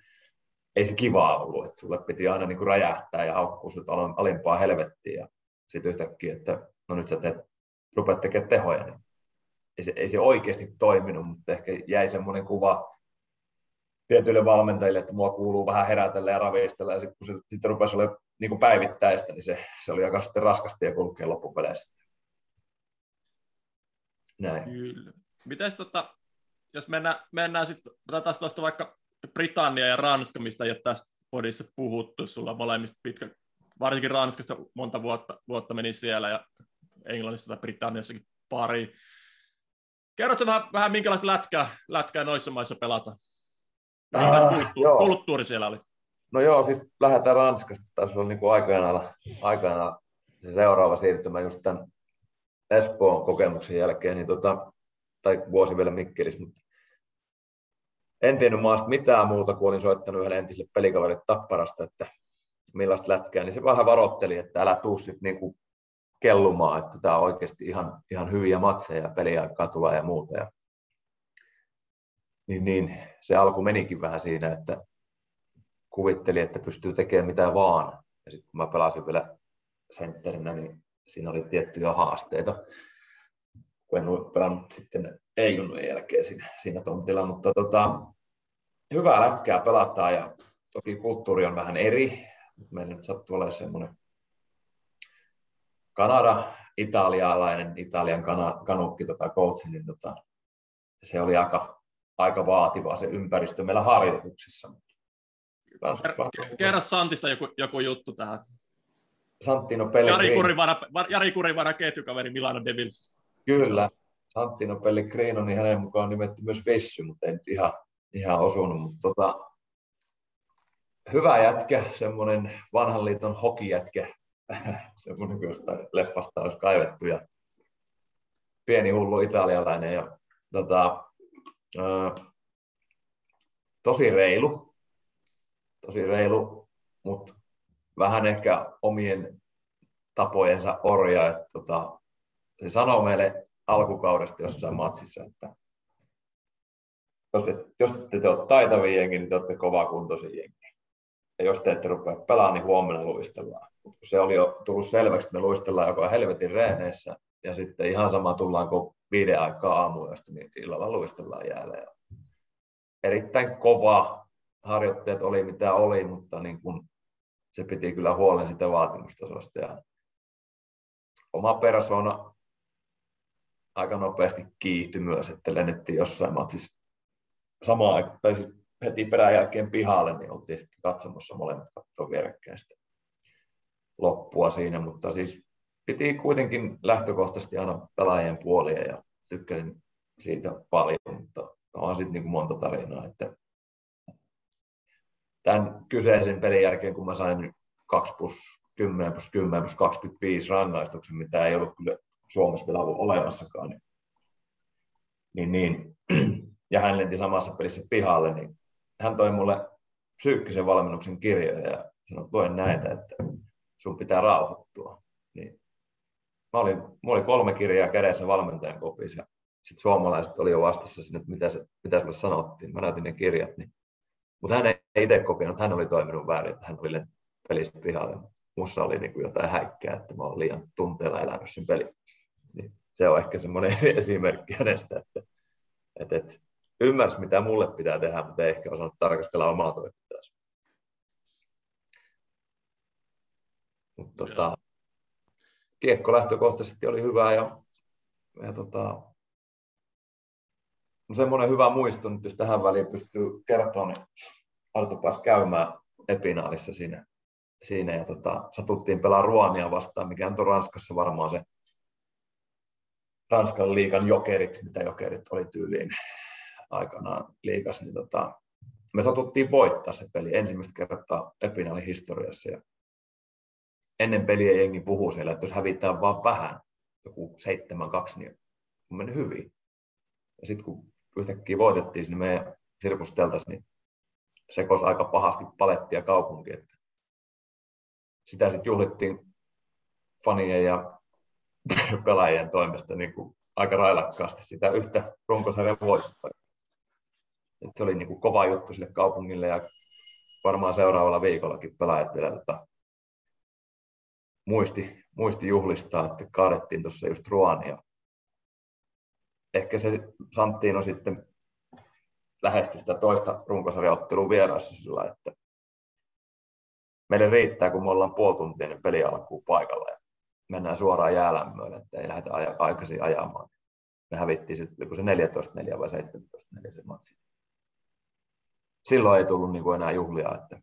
ei se kivaa ollut, että sulle piti aina niin kuin räjähtää ja haukkua sut alimpaa helvettiin ja sitten yhtäkkiä, että no nyt sä teet, rupeat tekemään tehoja, niin ei se, ei se oikeasti toiminut, mutta ehkä jäi semmoinen kuva tietyille valmentajille, että mua kuuluu vähän herätellä ja ravistella, ja sitten kun se sitten rupesi olemaan niin kuin päivittäistä, niin se, se oli aika sitten raskasti ja kulkea loppupeleissä. Näin. Kyllä. Mites tota, jos mennään, mennään sitten, otetaan tuosta vaikka Britannia ja Ranska, mistä ei ole tässä podissa puhuttu, sulla on molemmista pitkä, varsinkin Ranskasta monta vuotta, vuotta meni siellä ja Englannissa tai Britanniassakin pari. Kerrotko vähän, vähän minkälaista lätkää, lätkää noissa maissa pelata? Ah, kulttuuri, kulttuuri siellä oli? No joo, siis lähdetään Ranskasta. Tässä on niin aikoinaan, aikoinaan se seuraava siirtymä just tämän Espoon kokemuksen jälkeen, niin tota, tai vuosi vielä Mikkelissä, mutta en tiennyt maasta mitään muuta, kun olin soittanut yhdelle entiselle pelikaverille Tapparasta, että millaista lätkää, niin se vähän varoitteli, että älä tuu sit niinku kellumaan, että tämä on oikeasti ihan, ihan hyviä matseja, peliaikaa tulee ja muuta. Ja, niin, niin, se alku menikin vähän siinä, että kuvitteli, että pystyy tekemään mitä vaan. Ja sitten kun mä pelasin vielä sentterinä, niin siinä oli tiettyjä haasteita, kun en ole pelannut sitten ei jälkeen siinä, siinä tontilla, mutta tota, hyvää lätkää pelataan ja toki kulttuuri on vähän eri. Meillä nyt sattuu olemaan semmoinen Kanada, italialainen, Italian kana, kanukki tota coachi, niin tota, se oli aika, aika vaativa se ympäristö meillä harjoituksissa. Kerro Santista joku, joku juttu tähän. Santino Pellegrini. Jari Kurivana, Jari Kurivana ketjukaveri Milano Devils. Kyllä, Santino Pellegrino, niin hänen mukaan nimetty myös Vessy, mutta ei nyt ihan, ihan osunut. Mutta tota, hyvä jätkä, semmoinen vanhan liiton hokijätkä, semmoinen kuin leffasta olisi kaivettu ja pieni hullu italialainen ja tota, ää, tosi reilu, tosi reilu, mutta vähän ehkä omien tapojensa orja, että tota, se sanoo meille alkukaudesta jossain matsissa, että jos, et, jos ette te ole taitavia jengi, niin te olette kovakuntoisia jengi. Ja jos te ette rupea pelaamaan, niin huomenna luistellaan. Se oli jo tullut selväksi, että me luistellaan joka helvetin reeneissä, ja sitten ihan sama tullaan kuin viiden aikaa aamuyöstä, niin illalla luistellaan jäällä. Erittäin kova harjoitteet oli mitä oli, mutta niin kun se piti kyllä huolen sitä vaatimustasosta. Ja oma persona aika nopeasti kiihtyi myös, että lennettiin jossain matsissa samaan aikaan, tai siis heti perän jälkeen pihalle, niin oltiin sitten katsomassa molemmat katsoa vierekkäin sitä loppua siinä, mutta siis piti kuitenkin lähtökohtaisesti aina pelaajien puolia ja tykkäsin siitä paljon, mutta on sitten niin monta tarinaa, että tämän kyseisen pelin jälkeen, kun mä sain 2 plus 10 plus 10 plus 25 rangaistuksen, mitä ei ollut kyllä Suomessa vielä ollut olemassakaan, niin, niin, niin ja hän lenti samassa pelissä pihalle, niin hän toi mulle psyykkisen valmennuksen kirjoja ja sanoi, luen näitä, että sun pitää rauhoittua. Niin mä olin, mulla oli kolme kirjaa kädessä valmentajan kopissa. Sitten suomalaiset oli jo vastassa sinne, että mitä, se, mitä sulle sanottiin. Mä näytin ne kirjat. Niin. Mutta hän ei itse kokenut, hän oli toiminut väärin, että hän oli pelistä pihalle. Mussa oli niin kuin jotain häikkää, että mä olen liian tunteella elänyt sen pelin. Se on ehkä semmoinen esimerkki hänestä, että, että, että ymmärsi, mitä mulle pitää tehdä, mutta ei ehkä osannut tarkastella omaa toimintaansa. Mutta tota, kiekko lähtökohtaisesti oli hyvä ja, ja tota, semmoinen hyvä muisto, nyt jos tähän väliin pystyy kertoa, niin Arto pääsi käymään epinaalissa siinä, siinä ja tota, satuttiin pelaa Ruania vastaan, mikä on Ranskassa varmaan se Ranskan liikan jokerit, mitä jokerit oli tyyliin aikanaan liikas, niin tota, me satuttiin voittaa se peli ensimmäistä kertaa epinaalin historiassa. Ja ennen peliä jengi puhuu siellä, että jos hävitään vaan vähän, joku 7-2, niin on mennyt hyvin. Ja sitten kun yhtäkkiä voitettiin sinne meidän sirkusteltas, niin sekos aika pahasti palettia kaupunki. Että sitä sitten juhlittiin fanien ja pelaajien toimesta niin kuin aika railakkaasti sitä yhtä runkosarjan voittoa. Se oli niin kuin kova juttu sille kaupungille ja varmaan seuraavalla viikollakin pelaajat vielä tota, muisti, muisti juhlistaa, että kaadettiin tuossa just Ruan ja ehkä se Santtiino sitten lähestyi sitä toista runkosarjaottelua vieraassa sillä että meille riittää, kun me ollaan puoli tuntia niin peli paikalla ja mennään suoraan jäälämmölle, että ei lähdetä aja, aikaisin ajamaan. Me hävittiin sitten, se 14-4 vai 17-4 se matsi. Silloin ei tullut niin kuin enää juhlia, että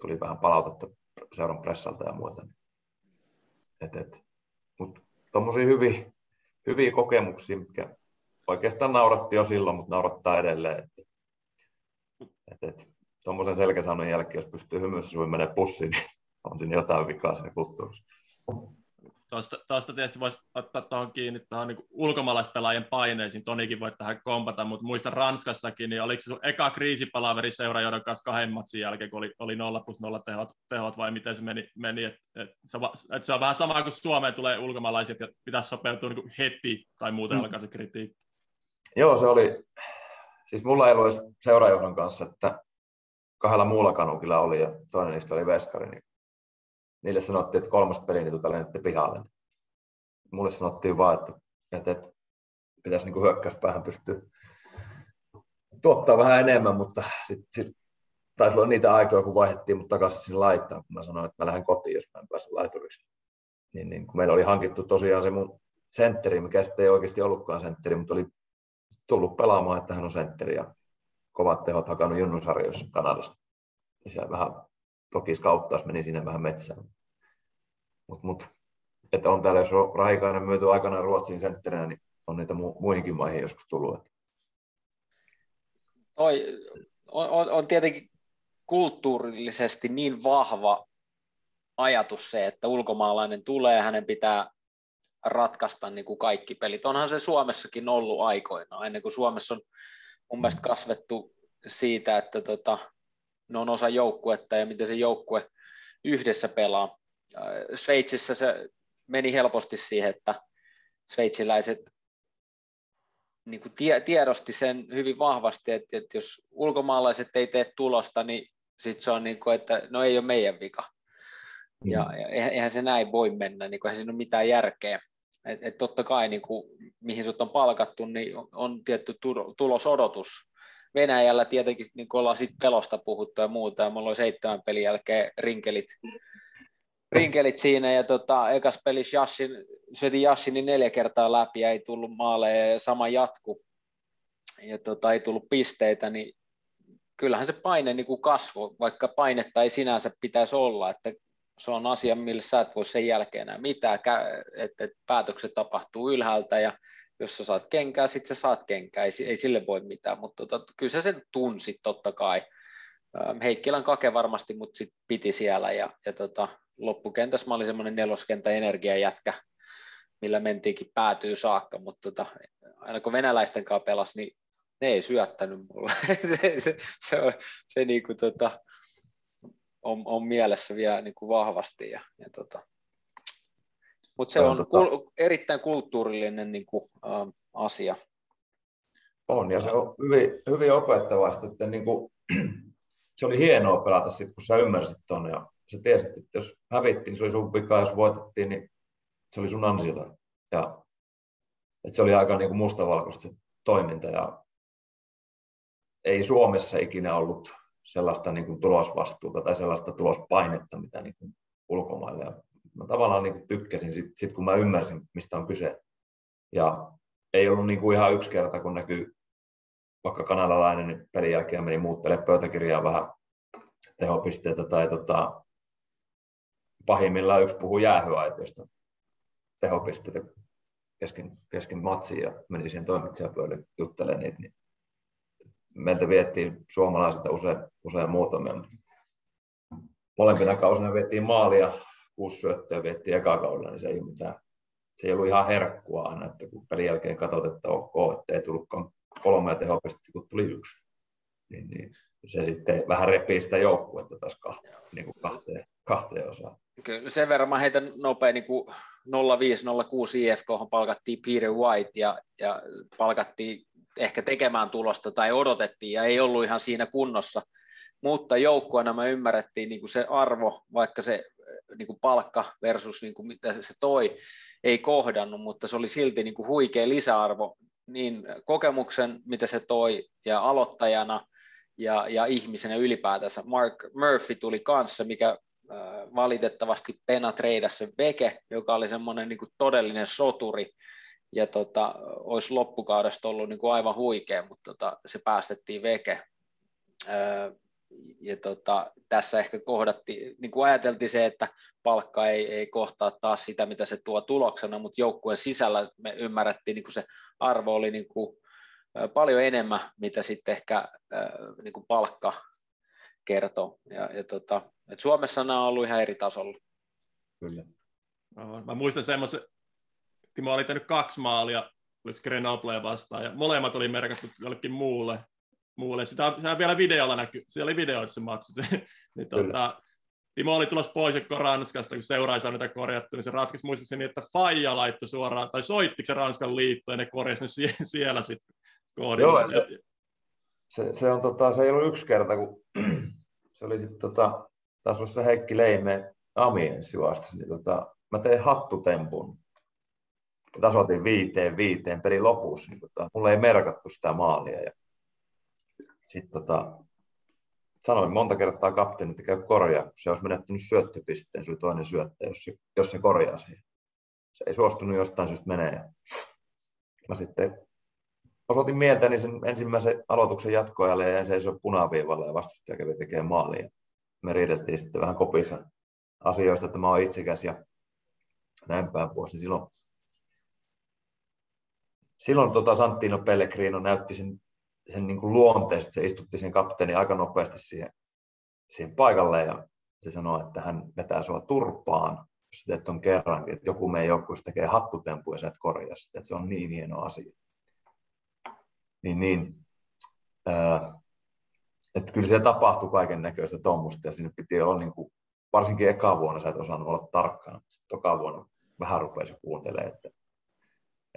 tuli vähän palautetta seuran pressalta ja muuta. Mutta tuommoisia hyviä, hyviä kokemuksia, mitkä oikeastaan nauratti jo silloin, mutta naurattaa edelleen. Että, et, et, tuommoisen selkäsaunan jälkeen, jos pystyy hymyssä menee pussiin, niin on siinä jotain vikaa siinä kulttuurissa. Tuosta, tuosta tietysti voisi ottaa tuohon kiinni tuohon niin ulkomaalaispelaajien paineisiin. Tonikin voi tähän kompata, mutta muista Ranskassakin, niin oliko se sun eka kriisipalaveri seuraajohdon kanssa kahden matsin jälkeen, kun oli, oli 0 plus 0 tehot, tehot vai miten se meni, meni että et se, et se on vähän sama kuin Suomeen tulee ulkomaalaiset ja pitäisi sopeutua niin heti tai muuten mm. alkaa se kritiikki. Joo, se oli, siis mulla ei ollut seuraajohdon kanssa, että kahdella muulla kanukilla oli ja toinen niistä oli veskari, niin niille sanottiin, että kolmas peli, niin tuota lennetti pihalle. Mulle sanottiin vaan, että, että, että pitäisi niin hyökkäyspäähän pystyä tuottaa vähän enemmän, mutta sitten sit, taisi olla niitä aikoja, kun vaihdettiin mut takaisin sinne laittaa, kun mä sanoin, että mä lähden kotiin, jos mä en pääse laituriksi. Niin, niin, kun meillä oli hankittu tosiaan se mun sentteri, mikä sitten ei oikeasti ollutkaan sentteri, mutta oli tullut pelaamaan, että hän on sentteri ja kovat tehot hakannut junnusarjoissa Kanadassa. Ja vähän toki skauttaus meni sinne vähän metsään. Mut, mut, että on täällä, jos Raikainen myöty aikanaan Ruotsin sentterinä, niin on niitä mu- muihinkin maihin joskus tullut. Toi on, on, on tietenkin kulttuurillisesti niin vahva ajatus se, että ulkomaalainen tulee, hänen pitää ratkaista niin kuin kaikki pelit. Onhan se Suomessakin ollut aikoinaan, ennen kuin Suomessa on mun mielestä kasvettu siitä, että tota, ne on osa joukkuetta ja miten se joukkue yhdessä pelaa. Äh, Sveitsissä se meni helposti siihen, että sveitsiläiset niin kuin tie, tiedosti sen hyvin vahvasti, että, että jos ulkomaalaiset ei tee tulosta, niin sitten se on niin kuin, että no ei ole meidän vika. Mm. Ja, ja eihän se näin voi mennä, niin kuin, eihän siinä ole mitään järkeä. Et, et totta kai niin kuin, mihin sut on palkattu, niin on, on tietty tulosodotus. Venäjällä tietenkin niin kuin ollaan sit pelosta puhuttu ja muuta, ja mulla oli seitsemän pelin jälkeen rinkelit, rinkelit siinä, ja tota, ekas pelissä Jassin, syötin Jassini neljä kertaa läpi, ja ei tullut maaleja, ja sama jatku, ja tota, ei tullut pisteitä, niin kyllähän se paine niin kuin kasvoi, vaikka painetta ei sinänsä pitäisi olla, että se on asia, millä sä et voi sen jälkeen enää mitään, että päätökset tapahtuu ylhäältä ja jos sä saat kenkää, sitten sä saat kenkää, ei, ei sille voi mitään, mutta tota, kyllä sä sen tunsit totta kai. Heikkilän kake varmasti, mutta sit piti siellä ja, ja tota, loppukentässä mä olin semmoinen neloskentä energiajätkä, millä mentiinkin päätyy saakka, mutta tota, aina kun venäläisten kanssa pelasi, niin ne ei syöttänyt mulle. se, se, se, on, se niinku, tota, on, on, mielessä vielä niinku vahvasti. Ja, ja tota. Mutta se on, tota... kul, erittäin kulttuurillinen niinku, ä, asia. On, ja se on hyvin, hyvin opettavasti, että niinku, se oli hienoa pelata sit, kun sä ymmärsit ton ja sä tiesit, että jos hävittiin, niin se oli sun vika, jos voitettiin, niin se oli sun ansiota. Ja, että se oli aika niin kuin mustavalkoista se toiminta ja ei Suomessa ikinä ollut sellaista niin kuin tulosvastuuta tai sellaista tulospainetta, mitä niin kuin ulkomailla. Ja mä tavallaan niin kuin tykkäsin sit, sit, kun mä ymmärsin, mistä on kyse. Ja ei ollut niin kuin ihan yksi kerta, kun näkyy vaikka kanadalainen niin pelin jälkeen meni muuttele pöytäkirjaa vähän tehopisteitä tai tota, pahimmillaan yksi puhuu jäähyaitoista tehopisteitä kesken, kesken matsiin ja meni siihen toimitsijapöydälle juttelemaan niitä, niin meiltä viettiin suomalaisilta usein, usein muutamia. Molempina kausina viettiin maalia, kuusi syöttöä viettiin eka kaudella, niin se ei, mitään, se ei ollut ihan herkkua aina, että kun pelin jälkeen katsot, että ok, että ei tullutkaan kolme tehopistettä, kun tuli yksi. Niin, niin se sitten vähän repii sitä joukkuetta taas kahteen, niin kuin kahteen, kahteen osaan. Kyllä sen verran mä heitän nopea niin 0506 IFK palkattiin Peter White ja, ja palkattiin ehkä tekemään tulosta tai odotettiin ja ei ollut ihan siinä kunnossa, mutta joukkueena me ymmärrettiin niin kuin se arvo, vaikka se niin kuin palkka versus niin kuin mitä se toi, ei kohdannut, mutta se oli silti niin kuin huikea lisäarvo niin kokemuksen, mitä se toi ja aloittajana ja, ja ihmisenä ylipäätänsä. Mark Murphy tuli kanssa, mikä valitettavasti Pena treidasi Veke, joka oli semmoinen niin todellinen soturi, ja tota, olisi loppukaudesta ollut niin kuin aivan huikea, mutta tota, se päästettiin Veke. Ja tota, tässä ehkä kohdattiin, niin kuin ajateltiin se, että palkka ei, ei kohtaa taas sitä, mitä se tuo tuloksena, mutta joukkueen sisällä me ymmärrettiin, niin kuin se arvo oli niin kuin, paljon enemmän, mitä sitten ehkä niin kuin palkka kertoo. Ja, ja tota, et Suomessa nämä on ollut ihan eri tasolla. Kyllä. Mä muistan semmoisen, Timo oli tehnyt kaksi maalia, olisi Grenoble vastaan, ja molemmat oli merkattu jollekin muulle. Muulle. Sitä, sitä vielä videolla näkyy, siellä oli video se matsi. niin, tuota, Timo oli tulossa pois Ranskasta, kun seura ei saanut niitä korjattua, niin se ratkaisi muistaakseni, että Faija laittoi suoraan, tai soitti se Ranskan liitto, ja ne korjasi ne sie- siellä sitten Joo, se, se, se, on, tota, se ei ollut yksi kerta, kun se oli sitten tota, taas se Heikki Leime Amiensi vastasi, niin tota, mä tein hattutempun. Tasoitin viiteen viiteen pelin lopussa, niin tota, mulle ei merkattu sitä maalia. Ja sitten tota, sanoin monta kertaa kapteeni, että käy korjaa, kun se olisi menettänyt syöttöpisteen, se oli toinen syöttö, jos se, jos se korjaa siihen. Se ei suostunut jostain syystä menee. Mä sitten osoitin mieltäni sen ensimmäisen aloituksen jatkoajalle ja seisoi punaviivalla ja vastustaja kävi tekemään maalia. Me riideltiin sitten vähän kopissa asioista, että mä oon itsekäs ja näin päin pois. Niin silloin silloin tota Santino Pellegrino näytti sen, sen niin kuin luonteesta, se istutti sen kapteeni aika nopeasti siihen, siihen paikalle ja se sanoi, että hän vetää sua turpaan, jos teet ton kerrankin, että joku meidän joukkueessa tekee hattutempu ja sä et korjaa sitä, että se on niin hieno asia. Niin, niin ää, että kyllä se tapahtui kaiken näköistä tuommoista ja sinne piti olla niin kuin, varsinkin eka vuonna sä et osannut olla tarkkana, sitten toka vuonna vähän rupesi kuuntelemaan, että,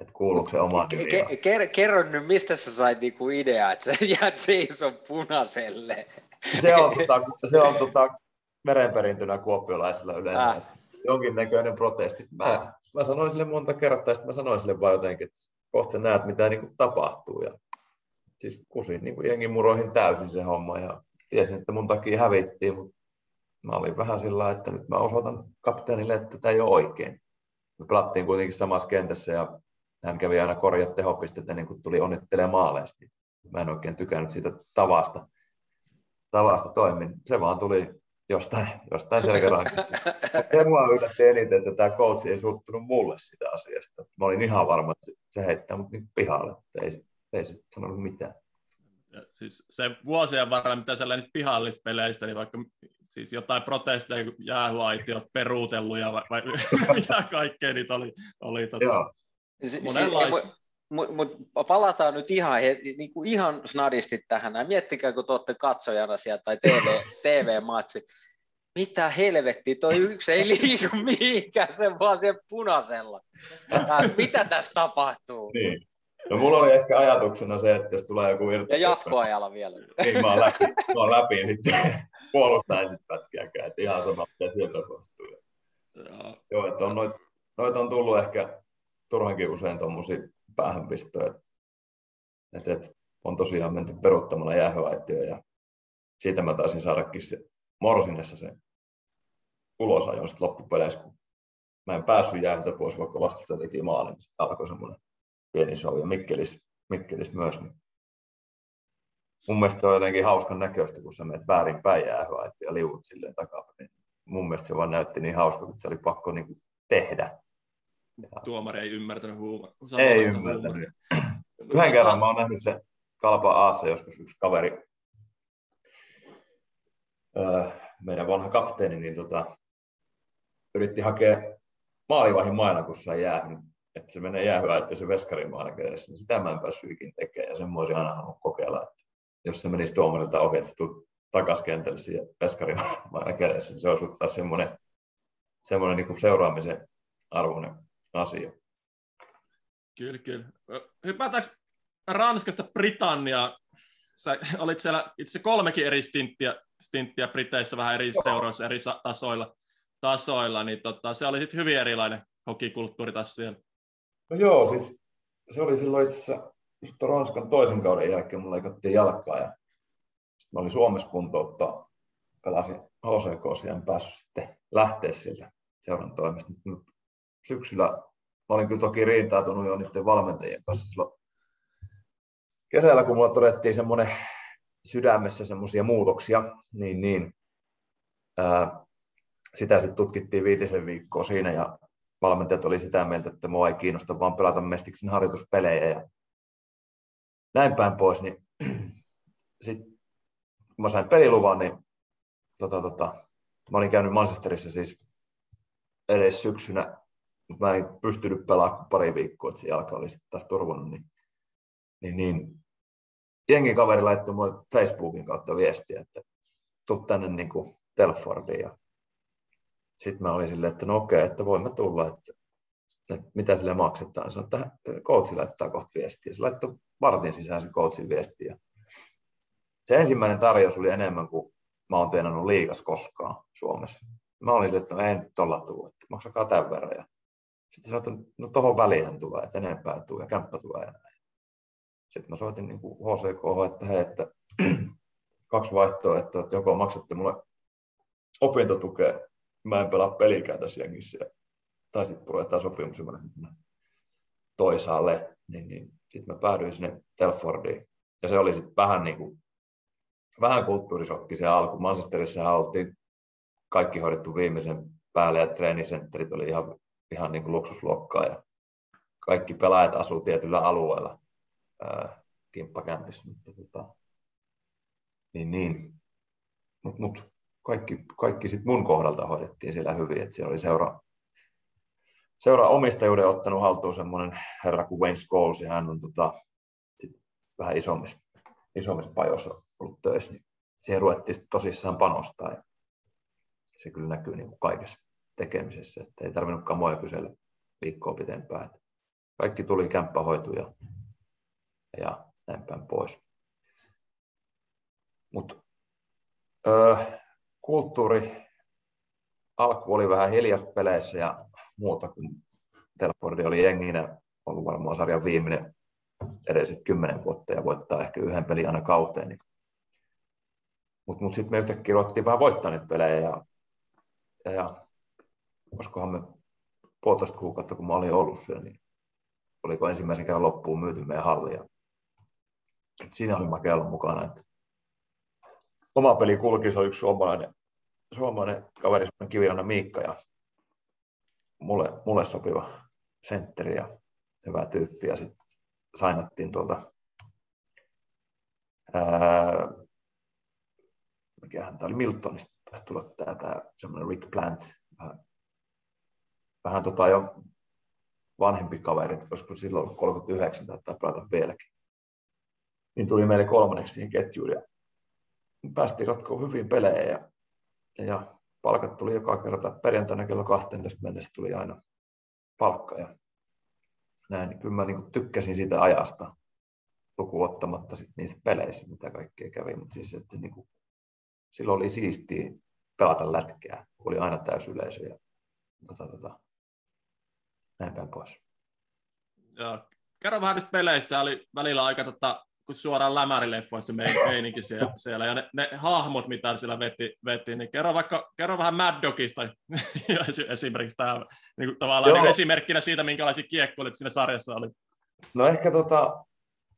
että kuuluuko se omaan ke- ke- Kerro nyt, mistä sä sait niinku ideaa, että sä jäät seison punaiselle. Se on, tota, se on tota, merenperintönä kuopiolaisilla yleensä. Äh. Jonkinnäköinen protesti. Mä, mä sanoin sille monta kertaa, että mä sanoin sille vaan jotenkin, että kohta sä näet, mitä niin kuin tapahtuu. Ja siis kusin niin jengin muroihin täysin se homma ja tiesin, että mun takia hävittiin, mutta mä olin vähän sillä että nyt mä osoitan kapteenille, että tämä ei ole oikein. Me pelattiin kuitenkin samassa kentässä ja hän kävi aina korjaa tehopisteitä niin kuin tuli onnittelemaan maaleesti. Mä en oikein tykännyt siitä tavasta, tavasta toimin. Se vaan tuli jostain, jostain selkärankasta. se mua yllätti eniten, että tämä coach ei suuttunut mulle sitä asiasta. Mä olin ihan varma, että se heittää mut niin pihalle. Ei, ei se sanonut mitään. siis se vuosien varrella, mitä sellaisista pihallispeleistä, niin vaikka siis jotain protesteja, jäähuaitiot peruutelluja vai, vai mitä kaikkea niitä oli. oli tota, Joo. Monenlaista. Mutta mut palataan nyt ihan, niin kuin ihan snadisti tähän. Miettikää, kun te olette katsojana sieltä tai TV, TV-matsi. Mitä helvetti, toi yksi ei liiku mihinkään, se vaan siellä punaisella. Mitä tässä tapahtuu? Niin. No mulla oli ehkä ajatuksena se, että jos tulee joku irti... Ja jatkoajalla vielä. Niin, mä oon läpi, mä oon läpi sitten puolustaen sitten pätkiäkään, että ihan sama, mitä siellä tapahtuu. Joo. Joo, että on noit, noit on tullut ehkä turhankin usein tuommoisia päähänpistoja. Että et, on tosiaan menty peruttamalla jäähöaitioon ja siitä mä taisin saadakin se Morsinessa se ulosajon sitten loppupeleissä, kun mä en päässyt jäähytä pois, vaikka vastustaja teki maalin, niin sitten alkoi semmoinen pieni show ja Mikkelis, Mikkelis myös. Niin mun mielestä se on jotenkin hauskan näköistä, kun sä menet väärin päin jäähyä ja liuut silleen takapäin. Mun mielestä se vaan näytti niin hauska, että se oli pakko niin tehdä. Tuomari ei ymmärtänyt huumoria. Ei ymmärtänyt. Yhden kerran mä oon nähnyt se Kalpa Aassa joskus yksi kaveri, öö, meidän vanha kapteeni, niin tota, yritti hakea maalivahin maina, kun sai jäähy että se menee jäähyä, että se veskari edessä, niin sitä mä en päässyt ikin tekemään, ja olisin aina halunnut kokeilla, että jos se menisi tuomarilta ohi, että tuli takaisin kentälle siihen veskari edessä, niin se olisi taas semmoinen, semmoinen niin seuraamisen arvoinen asia. Kyllä, kyllä. Hypätäänkö Ranskasta Britannia? Sä olit siellä itse kolmekin eri stinttiä, stinttiä Briteissä vähän eri Joo. seuroissa, eri tasoilla, tasoilla niin tota, se oli sitten hyvin erilainen hokikulttuuri tässä siellä. No joo, siis se oli silloin itse asiassa just Ranskan toisen kauden jälkeen mulla leikattiin jalkaa ja sitten mä olin Suomessa kuntouttaa, pelasin HCK en päässyt sitten lähteä sieltä seuran toimesta. Mutta syksyllä. Mä olin kyllä toki riintautunut jo niiden valmentajien kanssa silloin kesällä, kun mulla todettiin semmoinen sydämessä semmoisia muutoksia, niin, niin ää, sitä sitten tutkittiin viitisen viikkoa siinä ja valmentajat oli sitä mieltä, että mua ei kiinnosta vaan pelata Mestiksen harjoituspelejä ja näin päin pois, niin sitten kun mä sain peliluvan, niin tota, tota, mä olin käynyt Manchesterissa siis edes syksynä, mutta mä en pystynyt pelaamaan pari viikkoa, että se jalka oli sitten taas turvannut, niin, niin, niin jengin kaveri laittoi mulle Facebookin kautta viestiä, että tuu tänne niin kuin Telfordiin ja sitten mä olin silleen, että no okei, että voimme tulla, että, että mitä sille maksetaan. Sanoin, että coachi laittaa kohta viestiä. Se laittoi vartin sisään se coachin viestiä. Se ensimmäinen tarjous oli enemmän kuin mä oon tienannut liikas koskaan Suomessa. Mä olin että no nyt tuolla tule, että maksakaa tämän verran. Ja sitten sanoin, että no tuohon väliin tulee, että enempää tulee ja kämppä tulee ja näin. Sitten mä soitin niin kuin HCK, että hei, että kaksi vaihtoehtoa, että joko maksatte mulle opintotukea mä en pelaa pelikään tässä jengissä. Tai sitten puretaan sopimus toisaalle, niin, niin sitten mä päädyin sinne Telfordiin. Ja se oli sitten vähän niin kuin, vähän kulttuurisokki se alku. Manchesterissa oltiin kaikki hoidettu viimeisen päälle ja treenisentterit oli ihan, ihan niin kuin luksusluokkaa ja kaikki pelaajat asuu tietyllä alueella kimppakämpissä. Mutta, tota, niin, niin. Mut, mut, kaikki, kaikki sit mun kohdalta hoidettiin siellä hyvin, että siellä oli seura, seura omistajuuden ottanut haltuun semmoinen herra kuin Wayne Scholes, ja hän on tota, sit vähän isommissa, isommissa pajoissa ollut töissä, niin siihen ruvettiin tosissaan panostaa, ja se kyllä näkyy niin kuin kaikessa tekemisessä, että ei tarvinnutkaan mua kysellä viikkoa pitempään. Kaikki tuli kämppähoituja ja näin päin pois. Mutta öö, kulttuuri alku oli vähän hiljasta peleissä ja muuta, kun Telfordi oli jenginä, ollut varmaan sarjan viimeinen edelliset kymmenen vuotta ja voittaa ehkä yhden pelin aina kauteen. Niin. Mutta mut sitten me yhtäkkiä ruvettiin vähän voittaa niitä pelejä ja, ja olisikohan me puolitoista kuukautta, kun mä olin ollut siellä, niin oliko ensimmäisen kerran loppuun myyty meidän hallia. Et siinä oli makea olla mukana, että oma peli kulki, se on yksi suomalainen suomalainen kaveri, Kivirannan Miikka ja mulle, mulle sopiva sentteri ja hyvä tyyppi ja sitten sainattiin tuolta ää, mikähän tämä oli Miltonista, taisi tulla tämä, tämä semmoinen Rick Plant, vähän, vähän tota jo vanhempi kaveri, koska silloin 39 tai pelata vieläkin. Niin tuli meille kolmanneksi siihen ketjuun ja päästiin ratkoon hyvin pelejä ja, ja palkat tuli joka kerta. Perjantaina kello 12 mennessä tuli aina palkka ja näin, niin kyllä mä niin tykkäsin siitä ajasta lukuun ottamatta sit niistä peleissä, mitä kaikkea kävi, mutta siis että niin kuin, silloin oli siistiä pelata lätkää, oli aina täysyleisö ja tota, tota, näin päin pois. Joo. Kerro vähän niistä peleistä, oli välillä aika tota, kun suoraan lämärileffoissa meininki siellä, siellä, ja ne, ne, hahmot, mitä siellä veti, veti niin kerro, vaikka, kerro vähän Mad Dogista esimerkiksi tämä, niin kuin, tavallaan niin esimerkkinä siitä, minkälaisia kiekkoilit siinä sarjassa oli. No ehkä tota,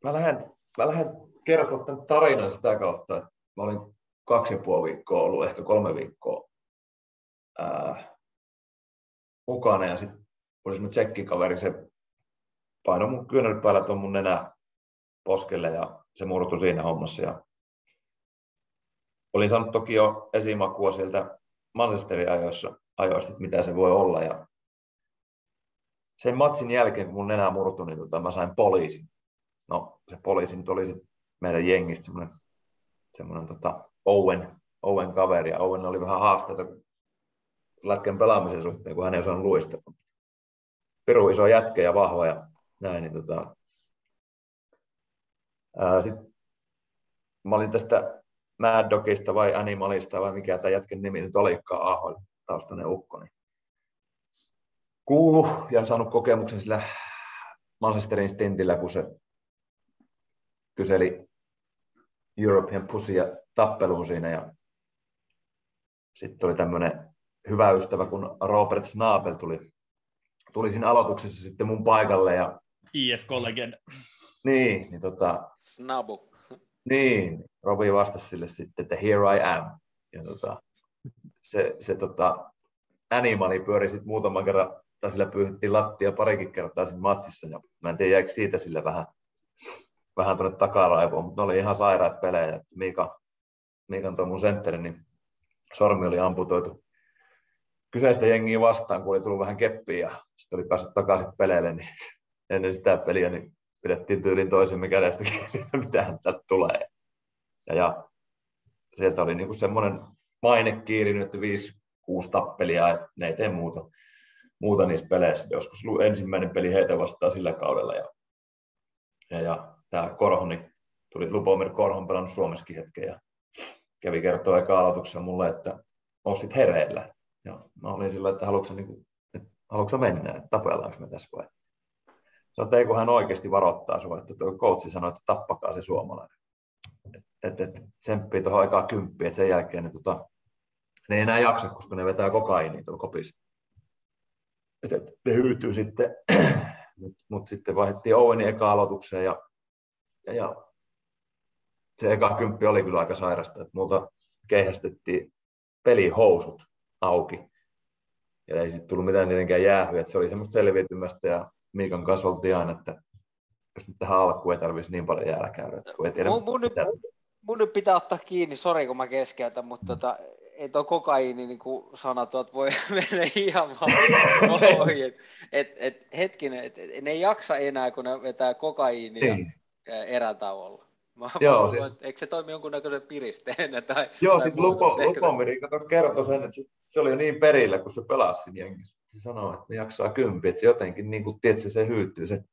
mä lähden, mä lähden kertoa tämän tarinan sitä kautta, että mä olin kaksi ja puoli viikkoa ollut, ehkä kolme viikkoa ää, mukana, ja sitten oli semmoinen tsekkikaveri, se painoi mun kyynärät päällä tuon mun nenä poskelle ja se murtui siinä hommassa. Ja olin saanut toki jo esimakua sieltä Manchesterin ajoissa, ajoista, että mitä se voi olla. Ja sen matsin jälkeen, kun mun nenä murtui, niin tota, mä sain poliisin. No, se poliisi nyt oli meidän jengistä semmoinen, semmoinen tota, Owen, Owen kaveri. Ja Owen oli vähän haasteita lätkän pelaamisen suhteen, kun hän ei osannut luistaa. Piru iso jätkä ja vahva ja näin, niin tota, sitten mä olin tästä Mad Dogista vai Animalista vai mikä tämä jätken nimi nyt olikaan, Aho, taustainen ukko, niin kuulu ja saanut kokemuksen sillä Manchesterin stintillä, kun se kyseli European Pussia tappeluun siinä ja sitten oli tämmöinen hyvä ystävä, kun Robert Snabel tuli, tuli siinä aloituksessa sitten mun paikalle ja IFK-legenda. Niin, niin tota, Snabu. Niin, Robi vastasi sille sitten, että here I am. Ja tota, se, se tota, animali pyöri sitten muutaman kerran, tai sillä pyyhittiin lattia parikin kertaa siinä matsissa, ja mä en tiedä, jääkö siitä sille vähän, vähän tuonne takaraivoon, mutta ne oli ihan sairaat pelejä. Miika, Miikan tuo mun sentteri, niin sormi oli amputoitu kyseistä jengiä vastaan, kun oli tullut vähän keppiä ja sitten oli päässyt takaisin peleille, niin ennen sitä peliä niin pidettiin tyylin toisemme kädestä että mitähän täältä tulee. Ja, ja sieltä oli niinku semmoinen maine kiirinyt, että viisi, kuusi tappelia, ja ne ei tee muuta, muuta niissä peleissä. Joskus ensimmäinen peli heitä vastaan sillä kaudella. Ja, ja, ja tämä Korhoni, tuli Lupomir Korhon pelannut Suomessakin hetken, ja kävi kertoa eka aloituksessa mulle, että osit hereillä. Ja mä olin sillä, että haluatko, niin että haluatko mennä, että tapellaanko me tässä vai? Sä että kun hän oikeasti varoittaa sinua, että tuo coachi sanoi, että tappakaa se suomalainen. Että et, tsemppii tuohon aikaa kymppiä, että sen jälkeen ne, tota, ne ei enää jaksa, koska ne vetää kokainia tuolla kopissa. Et, et, ne hyytyy sitten, mutta mut sitten vaihdettiin Owenin eka aloitukseen ja, ja, ja se eka kymppi oli kyllä aika sairasta, että multa keihästettiin pelihousut auki. Ja ei sitten tullut mitään niidenkään jäähyä, se oli semmoista selviytymästä ja Miikan kanssa oltiin aina, että jos nyt tähän alkuun ei tarvitsisi niin paljon jäällä käydä. Kun ei tiedä, mun, mun, nyt, mun, pitää ottaa kiinni, sori kun mä keskeytän, mutta tota, ei tuo kokaiini, niin kuin sanotut, voi mennä ihan vaan ohi. Et, et, et, hetkinen, et, et, ne ei jaksa enää, kun ne vetää kokaiinia niin. erätauolla. Mä Joo, siis... että eikö se toimi jonkunnäköisen piristeenä? Tai, Joo, tai siis Lupo, Lupomiri kertoi sen, että se oli jo niin perillä, kun se pelasi siinä jengissä. Se sanoi, että ne jaksaa kympi, että se jotenkin, niin kuin, tiedätkö, se hyytyy se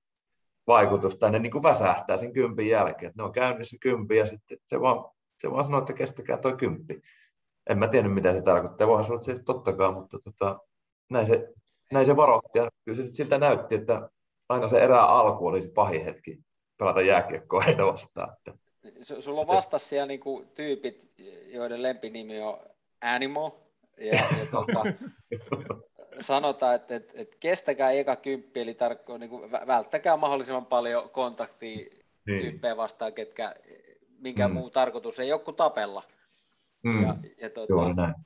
vaikutus, tai ne niin kuin väsähtää sen kympin jälkeen, että ne on käynnissä kympi, ja sitten se vaan, se vaan sanoo, että kestäkää toi kymppi. En mä tiedä, mitä se tarkoittaa, voihan sanoa, että se tottakaan, mutta tota, näin, se, näin se varoitti, ja kyllä se siltä näytti, että aina se erää alku oli se pahin hetki pelata jääkiekkoa heitä vastaan. Että. Sulla on vastassa siellä niinku tyypit, joiden lempinimi on Animal, ja, ja tota, sanotaan, että, että, että kestäkää eka kymppi, eli tarkko, niin kuin, välttäkää mahdollisimman paljon kontaktia niin. tyyppejä vastaan, ketkä, minkä mm. muu tarkoitus ei ole kuin tapella. Mm. Ja, ja tuota,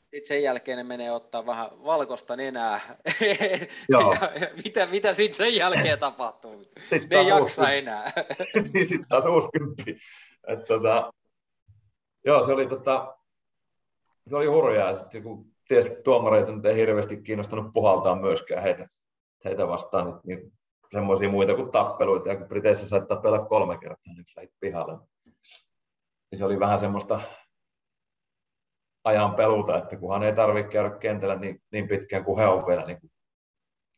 sitten sen jälkeen ne menee ottaa vähän valkoista nenää. Joo. ja, ja mitä, mitä sitten sen jälkeen tapahtuu? Sitten ne ei jaksa enää. niin sitten taas uusi kymppi. Et, tota, Joo, se oli, tota, se oli hurjaa. Sitten kun että tuomareita nyt ei hirveästi kiinnostanut puhaltaa myöskään heitä, heitä vastaan, niin, niin semmoisia muita kuin tappeluita. Ja kun Briteissä sai tapella kolme kertaa, niin lähit pihalle. Niin se oli vähän semmoista ajan peluta, että kunhan ei tarvitse käydä kentällä niin, niin pitkään kuin he on vielä, niin kuin,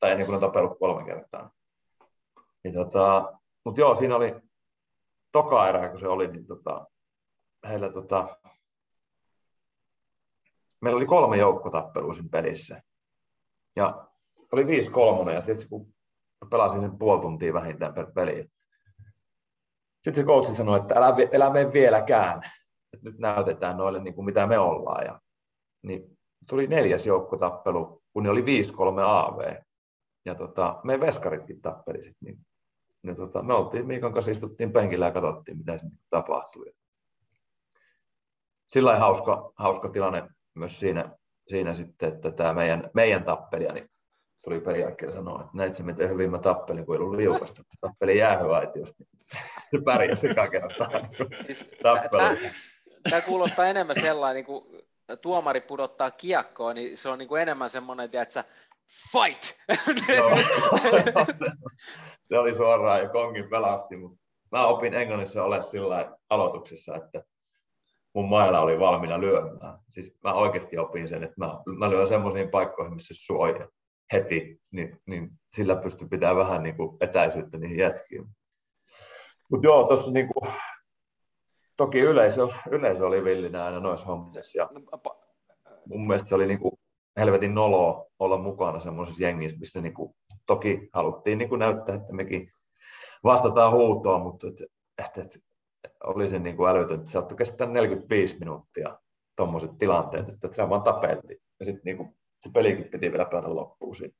tai niin kuin ne tapellut kolme kertaa. Niin tota, mutta joo, siinä oli toka erä, kun se oli, niin tota, heillä tota, meillä oli kolme joukkotappelua siinä pelissä. Ja oli viisi kolmonen, ja sitten kun pelasin sen puoli tuntia vähintään per peli. Sitten se coachi sanoi, että älä, älä mene vieläkään, että nyt näytetään noille niin kuin mitä me ollaan. Ja, niin tuli neljäs joukkotappelu, kun ne oli 5-3 AV. Ja tota, me veskaritkin tappeli sit, niin, ja tota, me oltiin Miikan kanssa istuttiin penkillä ja katsottiin, mitä se tapahtui. Sillä hauska, hauska tilanne myös siinä, siinä sitten, että tämä meidän, meidän tappelija niin tuli pelin jälkeen sanoa, että näit se miten hyvin mä tappelin, kun ei ollut liukasta. Tappelin jäähyaitiosta, niin se pärjäsi eka kertaa siis, Tämä kuulostaa enemmän sellainen, niin kuin tuomari pudottaa kiekkoa, niin se on niin kuin enemmän semmoinen, että fight! se, se oli suoraan ja kongin pelasti, mutta mä opin Englannissa ole sillä aloituksessa, että mun mailla oli valmiina lyömään. Siis mä oikeasti opin sen, että mä, mä lyön semmoisiin paikkoihin, missä suoja heti, niin, niin sillä pystyy pitämään vähän niin kuin etäisyyttä niihin jätkiin. Mutta joo, tuossa niin kuin, toki yleisö, yleisö oli villinä aina noissa hommissa. Ja no, mun mielestä se oli niin kuin helvetin noloa olla mukana semmoisessa jengissä, missä niin kuin, toki haluttiin niin kuin näyttää, että mekin vastataan huutoon, mutta et, et, et, oli se niin kuin älytön, että se saattoi kestää 45 minuuttia tuommoiset tilanteet, että se vaan tapeltiin. Ja sitten niin kuin, se pelikin piti vielä pelata loppuun siinä.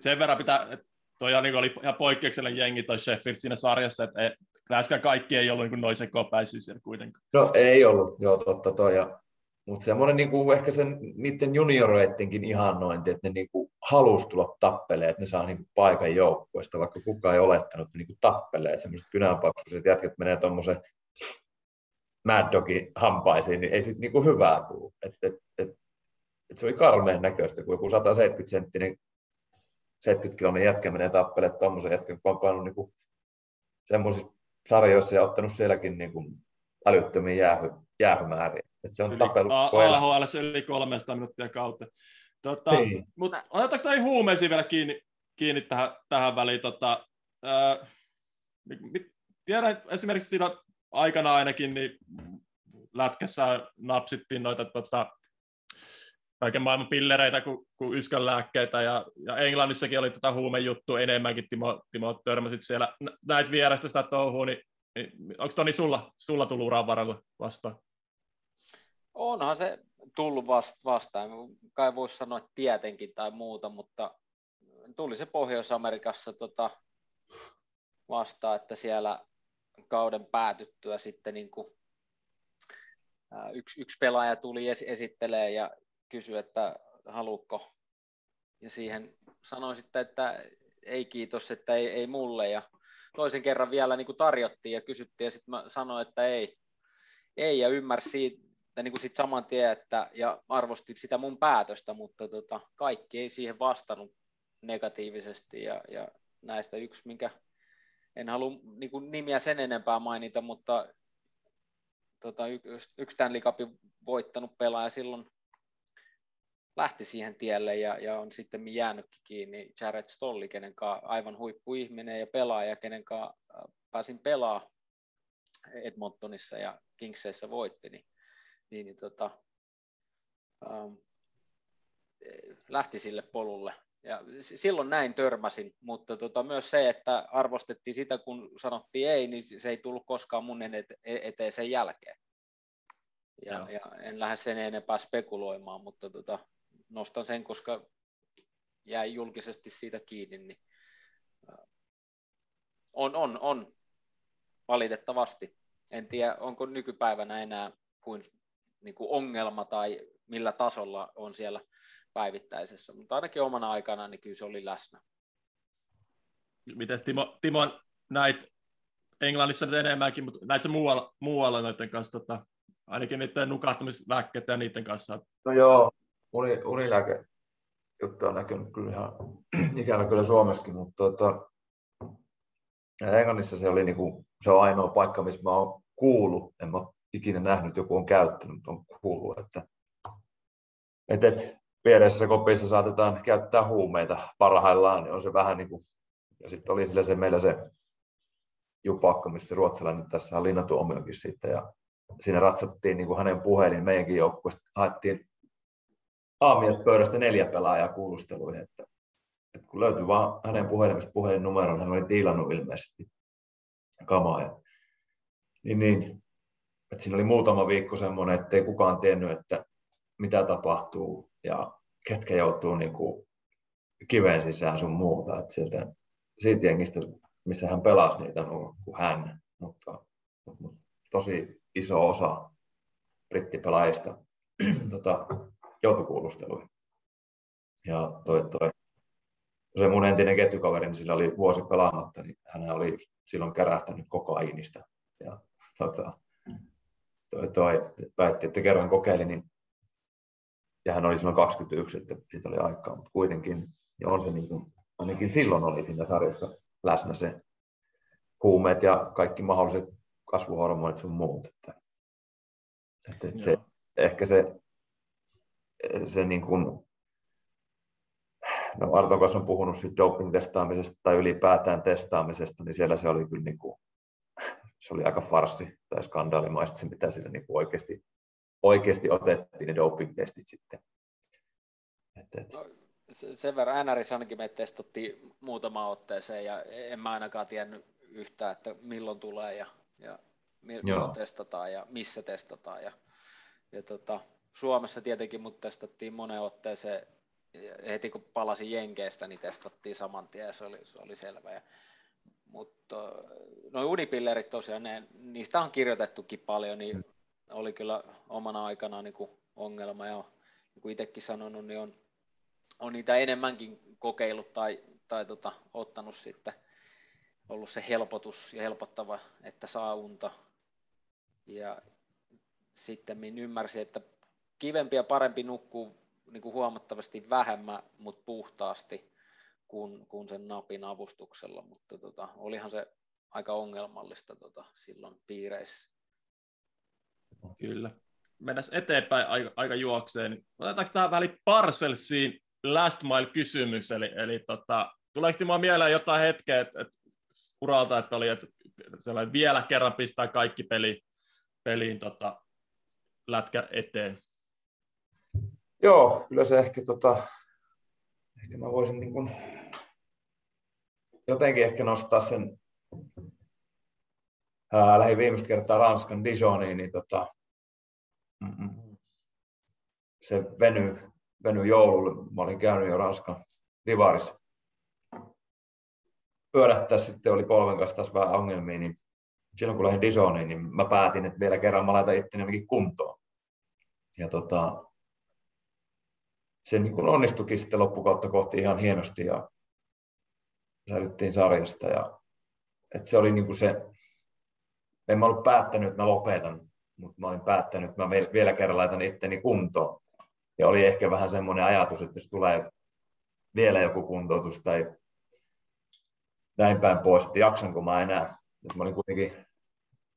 Sen verran pitää, että toi niin oli ihan poikkeuksellinen jengi toi Sheffield siinä sarjassa, että läheskään kaikki ei ollut niin noin sekopäisiä siellä kuitenkaan. No ei ollut, joo totta toi. Ja, mutta semmoinen niin ehkä sen, niiden junioreittenkin ihannointi, että ne niin kuin halusi tulla tappeleen, että ne saa niin paikan joukkueesta, vaikka kukaan ei olettanut, että ne niin tappelee. Semmoiset kynänpaksuiset jätkät menee tuommoisen Mad Dogin hampaisiin, niin ei sitten niin kuin hyvää tule. Et, et, et, et se oli karmeen näköistä, kun joku 170 senttinen 70 kiloinen jätkä menee tappelemaan tuommoisen jätkän, kun on painut niin semmoisissa sarjoissa ja ottanut sielläkin niin kuin älyttömiä jäähy, jäähymääriä. Et se on yli, tapellut AHL yli 300 minuuttia kautta. Tota, niin. Mutta otetaanko näihin huumeisiin vielä kiinni, kiinni tähän, tähän väliin? Tota, ää, tiedän, esimerkiksi siinä aikana ainakin niin lätkässä napsittiin noita tota, kaiken maailman pillereitä kuin, kuin yskänlääkkeitä, ja, ja Englannissakin oli tätä huumejuttua enemmänkin, Timo, Timo törmäsit siellä, näit vierestä sitä touhua, niin, niin onko Toni sulla, sulla tullut uran varalla vastaan? Onhan se tullut vasta, vastaan, kai voisi sanoa että tietenkin tai muuta, mutta tuli se Pohjois-Amerikassa tota, vastaan, että siellä kauden päätyttyä sitten niin kuin, yksi, yksi pelaaja tuli es, esittelee ja kysyi, että haluuko. Ja siihen sanoin sitten, että ei kiitos, että ei, ei mulle. Ja toisen kerran vielä niin kuin tarjottiin ja kysyttiin ja sitten mä sanoin, että ei. Ei ja ymmärsi siitä, niin kuin sit saman tien, että, ja arvosti sitä mun päätöstä, mutta tota, kaikki ei siihen vastannut negatiivisesti ja, ja näistä yksi, minkä en halua niin kuin nimiä sen enempää mainita, mutta tota, yksi Stanley Cupin voittanut pelaaja silloin lähti siihen tielle ja, ja on sitten jäänytkin kiinni Jared Stolli, kenen aivan huippuihminen ja pelaaja, kenen kanssa pääsin pelaa Edmontonissa ja Kingseissä voitti, niin, niin, niin tota, ähm, lähti sille polulle. Ja silloin näin törmäsin, mutta tota, myös se, että arvostettiin sitä, kun sanottiin ei, niin se ei tullut koskaan mun eteen sen jälkeen. Ja, ja en lähde sen enempää spekuloimaan, mutta tota, nostan sen, koska jäi julkisesti siitä kiinni, niin on, on, on valitettavasti. En tiedä, onko nykypäivänä enää kuin, niin kuin ongelma tai millä tasolla on siellä päivittäisessä, mutta ainakin omana aikana niin kyllä se oli läsnä. Miten Timo, Timo näit Englannissa nyt enemmänkin, mutta näitä muualla, muualla noiden kanssa, tota, ainakin niiden nukahtamisväkkeet ja niiden kanssa. No joo, uni, unilääke juttu on näkynyt kyllä ihan ikävä kyllä Suomessakin, mutta tota, Englannissa se oli niinku, se on ainoa paikka, missä mä oon kuullut, en mä ikinä nähnyt, joku on käyttänyt, mutta on kuullut, että et, et, vieressä kopissa saatetaan käyttää huumeita parhaillaan, niin on se vähän niin kuin, ja sitten oli sillä se meillä se jupakka, missä ruotsalainen tässä on linnatu omionkin siitä, ja siinä ratsattiin niin kuin hänen puhelin meidänkin joukkueesta, haettiin aamiaispöydästä neljä pelaajaa kuulusteluihin, että, että kun löytyi vaan hänen puhelimesta puhelinnumeron, hän oli diilannut ilmeisesti kamaa. Ja, niin, niin, että siinä oli muutama viikko semmoinen, että ei kukaan tiennyt, että mitä tapahtuu ja ketkä joutuu niin kuin kiven sisään sun muuta. Että sieltä, siitä jengistä, missä hän pelasi niitä, on kuin hän, mutta, mutta tosi iso osa brittipelaajista tota, joutui kuulusteluihin. Ja toi, toi, se mun entinen ketjukaveri, niin sillä oli vuosi pelaamatta, niin hän oli just silloin kärähtänyt kokaiinista. Ja tota, toi, toi, päätti, että kerran kokeili, niin ja hän oli silloin 21, että siitä oli aikaa, mutta kuitenkin, ja on se niin kuin, ainakin silloin oli siinä sarjassa läsnä se huumeet ja kaikki mahdolliset kasvuhormonit sun muut. Että, että, että se, ehkä se, se niin kuin, no Arton kanssa on puhunut siitä doping-testaamisesta tai ylipäätään testaamisesta, niin siellä se oli kyllä niin kuin, se oli aika farsi tai skandaalimaista, se mitä siis niin kuin oikeasti oikeasti otettiin ne doping-testit sitten. Et, et. No, sen verran NRS ainakin me testattiin muutama otteeseen ja en mä ainakaan tiennyt yhtään, että milloin tulee ja, ja milloin Joo. testataan ja missä testataan. Ja, ja tota, Suomessa tietenkin mut testattiin moneen otteeseen heti kun palasin Jenkeestä, niin testattiin saman tien se oli, se oli selvä. Ja, mutta noin unipillerit tosiaan, ne, niistä on kirjoitettukin paljon, niin oli kyllä omana aikana niin kuin ongelma ja niin kuin itsekin sanonut, niin on, on niitä enemmänkin kokeillut tai, tai tota, ottanut sitten ollut se helpotus ja helpottava, että saa unta. Ja sitten minä ymmärsin, että kivempi ja parempi nukkuu niin kuin huomattavasti vähemmän, mutta puhtaasti kuin, kuin sen napin avustuksella, mutta tota, olihan se aika ongelmallista tota, silloin piireissä. Kyllä. Mennään eteenpäin aika, aika juokseen. Otetaanko tähän väliin Parcelsiin last mile kysymys, eli, eli tota, tuleeko Timo mieleen jotain hetkeä, että, että uralta, että oli, että vielä kerran pistää kaikki peli, peliin tota, lätkä eteen? Joo, kyllä se ehkä, tota, ehkä mä voisin niin kuin, jotenkin ehkä nostaa sen ää, lähdin viimeistä kertaa Ranskan Dijoniin, niin tota, se veny, veny joululle. Mä olin käynyt jo Ranskan Divarissa. Pyörähtää sitten oli polven kanssa taas vähän ongelmia, niin silloin kun lähdin Dijoniin, niin mä päätin, että vielä kerran mä laitan itteni kuntoon. Ja tota, se niin kuin onnistukin sitten loppukautta kohti ihan hienosti ja säilyttiin sarjasta. Ja, että se oli niin kuin se, en mä ollut päättänyt, että mä lopetan, mutta mä olin päättänyt, että mä vielä kerran laitan itteni kuntoon. Ja oli ehkä vähän semmoinen ajatus, että jos tulee vielä joku kuntoutus tai näin päin pois, että jaksanko mä enää. Et mä olin kuitenkin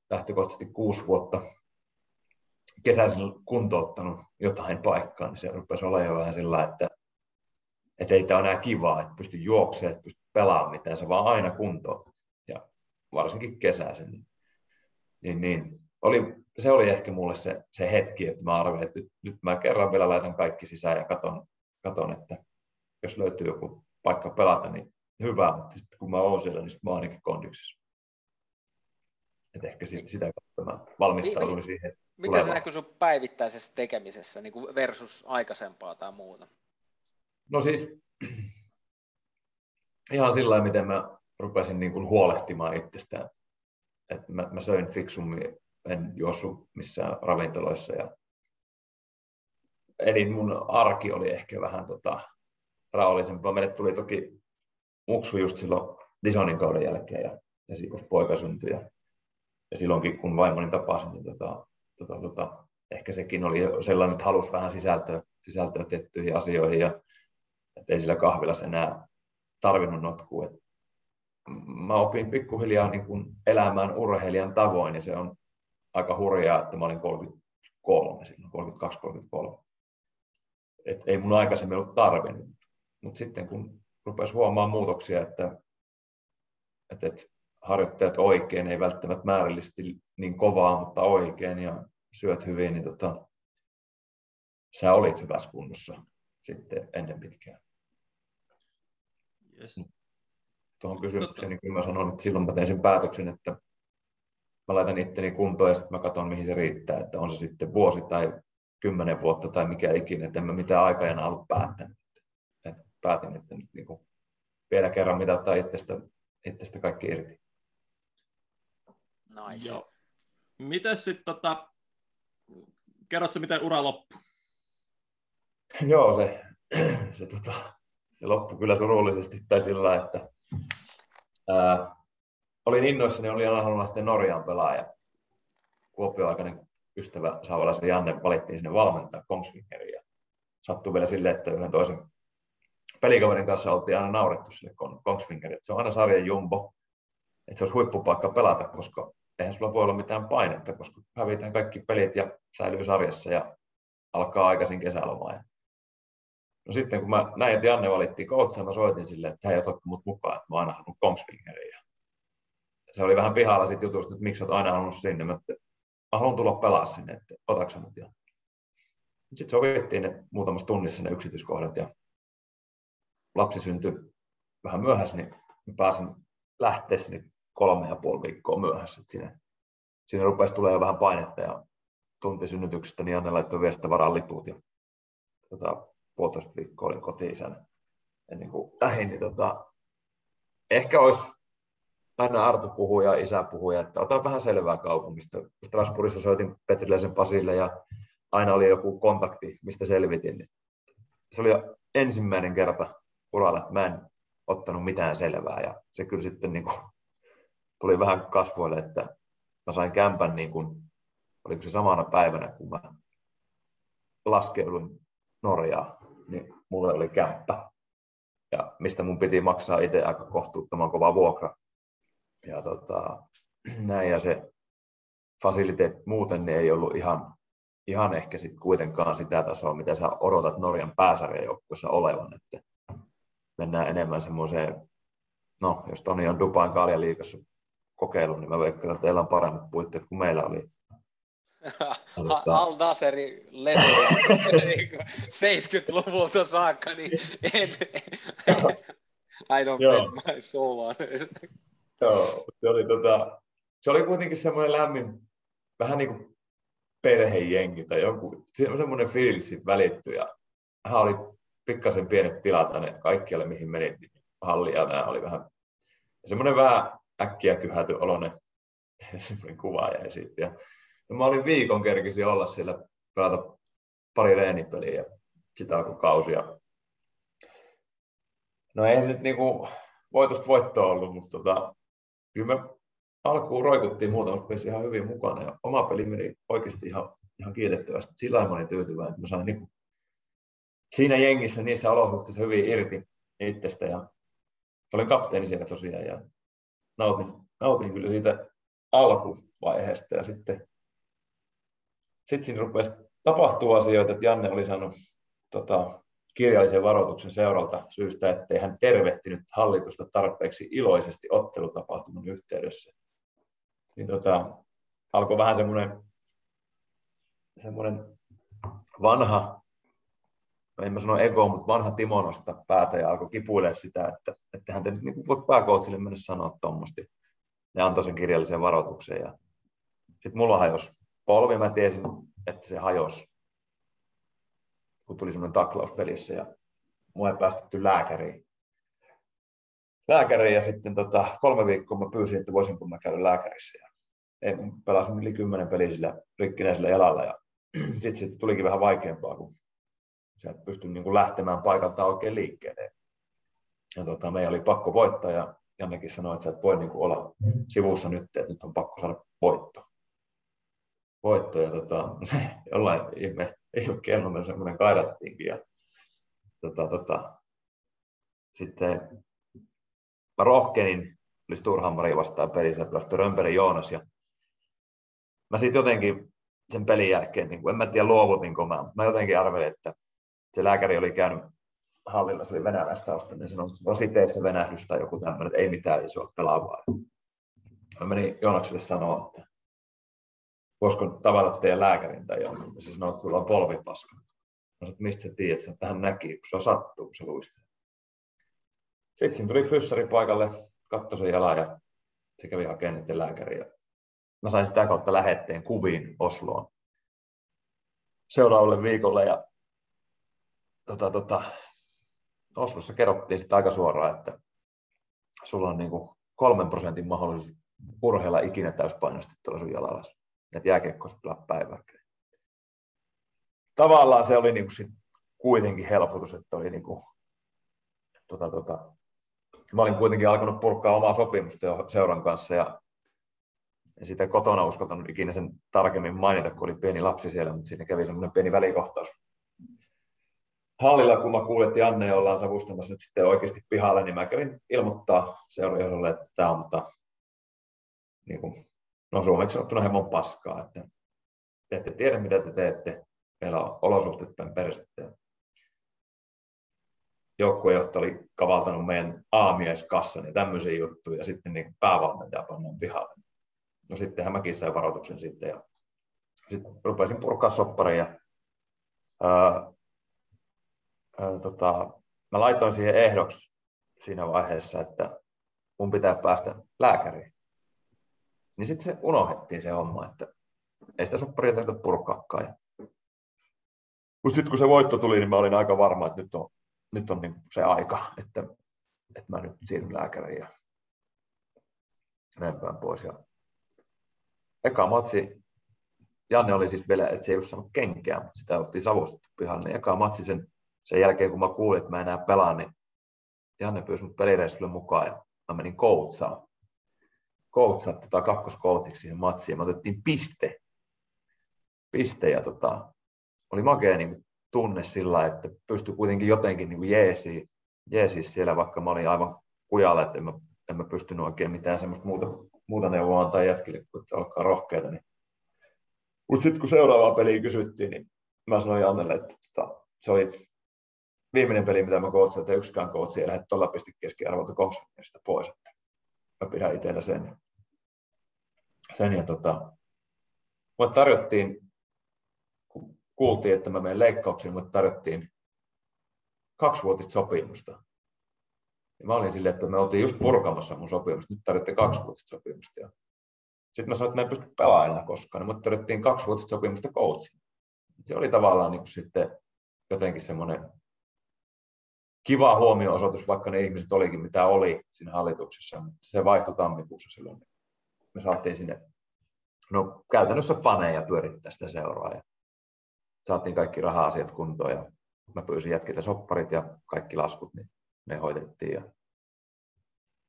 lähtökohtaisesti kuusi vuotta kesäisin kuntouttanut jotain paikkaa, niin se rupesi olla jo vähän sillä, että, että ei tämä ole enää kivaa, että pysty juoksemaan, että pysty pelaamaan mitään, se vaan aina kuntoutat. Ja varsinkin kesäisin. Niin niin, niin oli, se oli ehkä mulle se, se hetki, että mä arvelin, että nyt, nyt mä kerran vielä laitan kaikki sisään ja katon, katon, että jos löytyy joku paikka pelata, niin hyvä, mutta sitten kun mä oon siellä, niin mä oon ainakin kondiksissa. Et ehkä sit, sitä kautta mä valmistauduin mi, siihen. Miten se näkyy sun päivittäisessä tekemisessä niin kuin versus aikaisempaa tai muuta? No siis ihan sillä miten mä rupesin niin kuin huolehtimaan itsestään että mä, mä söin fiksummin, en juossut missään ravintoloissa ja eli mun arki oli ehkä vähän tota, rauhallisempaa. Meille tuli toki muksu just silloin Disonin kauden jälkeen ja poika syntyi. Ja, ja silloinkin, kun vaimoni tapasin, niin tota, tota, tota, ehkä sekin oli sellainen, että halusi vähän sisältöä, sisältöä tiettyihin asioihin ja että ei sillä kahvilassa enää tarvinnut notkua. Et mä opin pikkuhiljaa niin kuin elämään urheilijan tavoin ja se on aika hurjaa, että mä olin 33 silloin, 32-33. Et ei mun aikaisemmin ollut tarvinnut. Mutta sitten kun rupesi huomaamaan muutoksia, että, että, että harjoittajat oikein, ei välttämättä määrällisesti niin kovaa, mutta oikein ja syöt hyvin, niin tota, sä olit hyvässä kunnossa sitten ennen pitkään. Yes. Tuohon kysymykseen, niin kyllä mä sanon, että silloin mä tein sen päätöksen, että mä laitan itteni kuntoon ja sitten mä katson, mihin se riittää, että on se sitten vuosi tai kymmenen vuotta tai mikä ikinä, että en mä mitään aikajana ollut päättänyt. Et päätin, että nyt niin kuin vielä kerran mitä ottaa itsestä, itsestä kaikki irti. Nice. Joo. Miten sitten, tota, kerrotko miten ura loppui? Joo, se, se, tota, se loppui kyllä surullisesti tai sillä että ää, olin innoissani, olin halunnut lähteä Norjaan pelaaja. Kuopio-aikainen ystävä Saavalaisen Janne valittiin sinne valmentaa Kongsvingeriin. Ja sattui vielä silleen, että yhden toisen pelikaverin kanssa oltiin aina naurettu sille Kongsvingeriin. Se on aina sarjan jumbo, että se olisi huippupaikka pelata, koska eihän sulla voi olla mitään painetta, koska hävitään kaikki pelit ja säilyy sarjassa ja alkaa aikaisin kesälomaa. No sitten kun mä näin, että Janne valittiin coachia, mä soitin sille, että hei, otatko mut mukaan, että mä oon aina halunnut Kongsvingerin. Ja se oli vähän pihalla siitä jutusta, että miksi olet aina halunnut sinne. Mä, että mä haluan tulla pelaa sinne, että otatko mut. Sitten sovittiin ne muutamassa tunnissa ne yksityiskohdat ja lapsi syntyi vähän myöhässä, niin mä pääsin lähteä sinne kolme ja puoli viikkoa myöhässä. Että siinä, siinä rupesi tulee jo vähän painetta ja tunti synnytyksestä, niin Janne laittoi viestintä varaan liput. Ja, tota, puolitoista viikkoa olin koti ennen kuin lähdin, niin tota, ehkä olisi aina Artu puhui ja isä puhui, että ota vähän selvää kaupungista. Strasbourgissa soitin Petriläisen Pasille ja aina oli joku kontakti, mistä selvitin. Se oli ensimmäinen kerta uralla, että mä en ottanut mitään selvää ja se kyllä sitten niin kuin tuli vähän kasvoille, että mä sain kämpän niin kuin, oliko se samana päivänä, kun mä laskeuduin Norjaa niin mulle oli kämppä, ja mistä mun piti maksaa itse aika kohtuuttoman kova vuokra. Ja tota, näin, ja se fasiliteet muuten niin ei ollut ihan, ihan ehkä sit kuitenkaan sitä tasoa, mitä sä odotat Norjan pääsarjajoukkueessa olevan. Että mennään enemmän semmoiseen, no jos Toni on Dubain kaljaliikassa kokeillut, niin mä veikkaan, että teillä on paremmat puitteet kuin meillä oli. Al Naseri leto 70-luvulta saakka, niin en, I don't Joo. bet my soul on it. Joo, se oli, tota, se oli kuitenkin semmoinen lämmin, vähän niin kuin perhejengi tai joku, semmoinen fiilis siitä välittyi ja hän oli pikkasen pienet tilat aina kaikkialle mihin menit, niin halli ja nämä oli vähän semmoinen vähän äkkiä kyhäty oloinen semmoinen kuva jäi siitä. Ja No mä olin viikon kerkisin olla siellä, pelata pari reenipeliä ja sitä alkoi kausia. No ei se nyt niinku voitosta voittoa ollut, mutta tota, kyllä me alkuun roikuttiin muutamat pesi ihan hyvin mukana ja oma peli meni oikeasti ihan, ihan kiitettävästi. Sillä mä olin tyytyväinen, että mä sain niinku siinä jengissä niissä olosuhteissa hyvin irti itsestä ja olin kapteeni siellä tosiaan ja nautin, nautin kyllä siitä alkuvaiheesta ja sitten sitten siinä rupesi tapahtua asioita, että Janne oli saanut tota, kirjallisen varoituksen seuralta syystä, ettei hän tervehtinyt hallitusta tarpeeksi iloisesti ottelutapahtuman yhteydessä. Niin tota, alkoi vähän semmoinen, semmoinen vanha, en mä sano ego, mutta vanha Timo nostaa päätä ja alkoi kipuilemaan sitä, että, että hän nyt niin voi pääkoutsille mennä sanoa tuommoisesti. Ne antoi sen kirjallisen varoituksen ja sitten mulla hajosi polvi mä tiesin, että se hajosi, kun tuli semmoinen taklaus pelissä ja mua ei päästetty lääkäriin. Lääkäriin ja sitten tota, kolme viikkoa mä pyysin, että voisinko mä käydä lääkärissä. Ja pelasin yli kymmenen peliä sillä rikkinäisellä jalalla ja sitten sit tulikin vähän vaikeampaa, kun sä et pysty niin lähtemään paikalta oikein liikkeelle. Ja tota, meidän oli pakko voittaa ja Jannekin sanoi, että sä et voi niin kuin olla sivussa nyt, että nyt on pakko saada voitto. Voitto ja tota, jollain ihme, ihme kello semmoinen kaidattiinkin. Ja, tota, tota, sitten mä rohkenin, oli Sturhammari vastaan pelissä, pelasi Römperi Joonas ja mä sitten jotenkin sen pelin jälkeen, niin kuin, en mä tiedä luovutinko mä, mä jotenkin arvelin, että se lääkäri oli käynyt hallilla, se oli venäläistausta, niin sanoi, että rositeissa venähdys tai joku tämmöinen, että ei mitään isoa pelaavaa. Mä menin Joonakselle sanoa, että voisiko tavata teidän lääkärin tai jonkun. Se sanoi, että sulla on polvipaska. Mä sanoin, että mistä sä tiedät, että tähän näki, kun se sattuu, kun se luistelee. Sitten siinä tuli fyssari paikalle, katsoi sen jalan ja se kävi hakemaan niiden lääkäriä. Mä sain sitä kautta lähetteen kuviin Osloon seuraavalle viikolle ja tota, tota, Oslossa kerrottiin sitä aika suoraan, että sulla on niin kuin kolmen prosentin mahdollisuus urheilla ikinä täyspainoisesti tuolla sun jalalla. Että jääkiekkoiset pelaa. Tavallaan se oli niin sit kuitenkin helpotus, että oli niin kuin, tota, tota, mä olin kuitenkin alkanut purkaa omaa sopimusta jo seuran kanssa ja en sitä kotona uskaltanut ikinä sen tarkemmin mainita, kun oli pieni lapsi siellä, mutta siinä kävi semmoinen pieni välikohtaus hallilla, kun mä kuulin, että Janne ollaan savustamassa nyt sitten oikeasti pihalle, niin mä kävin ilmoittaa seurajohdolle, että tämä on mutta, niin kuin, no suomeksi sanottuna hemon paskaa, että te ette tiedä, mitä te teette, meillä on olosuhteet päin persettä joukkuejohto oli kavaltanut meidän aamieskassan ja tämmöisiä juttuja, ja sitten niin päävalmentaja pannaan pihalle. No sittenhän mäkin sain varoituksen sitten, ja sitten rupesin purkaa soppareja. Öö, tota, mä laitoin siihen ehdoksi siinä vaiheessa, että mun pitää päästä lääkäriin. Niin sitten se unohdettiin se homma, että ei sitä sopparia tarvitse purkaakaan. Mutta sitten kun se voitto tuli, niin mä olin aika varma, että nyt on nyt on niin se aika, että, että mä nyt siirryn lääkäriin ja näin päin pois. Ja eka matsi, Janne oli siis vielä, että se ei ole saanut kenkää, mutta sitä oltiin savustettu pihalle. Niin eka matsi sen, sen jälkeen, kun mä kuulin, että mä enää pelaan, niin Janne pyysi mut pelireissulle mukaan ja mä menin koutsaan. Koutsaan tota kakkoskoutiksi siihen matsiin me otettiin piste. Piste ja tota, oli makea niin tunne sillä, että pystyi kuitenkin jotenkin niin jeesiin, jeesiin siellä, vaikka mä olin aivan kujalla, että en mä, en mä pystynyt oikein mitään semmoista muuta, muuta neuvoa antaa jätkille, kun että olkaa rohkeita. Niin. Mutta sitten kun seuraavaa peliä kysyttiin, niin mä sanoin Jannelle, että tota, se oli viimeinen peli, mitä mä kootsin, että yksikään kootsi ei lähde tuolla pisti keskiarvolta konsernista pois. Että mä pidän itsellä sen. sen ja tota, mulle tarjottiin kuultiin, että mä menen leikkauksiin, mutta tarjottiin kaksivuotista sopimusta. Ja mä olin silleen, että me oltiin just purkamassa mun sopimusta, nyt tarjotte kaksivuotista sopimusta. Ja sitten mä sanoin, että mä en pysty pelaamaan koskaan, niin mutta tarjottiin kaksivuotista sopimusta coachin. Se oli tavallaan niin kuin sitten jotenkin semmoinen kiva huomio-osoitus, vaikka ne ihmiset olikin mitä oli siinä hallituksessa, mutta se vaihtui tammikuussa silloin. Me saatiin sinne no, käytännössä faneja pyörittää sitä seuraa. Ja saatiin kaikki raha-asiat kuntoon ja mä pyysin jätkiltä sopparit ja kaikki laskut, niin ne hoitettiin ja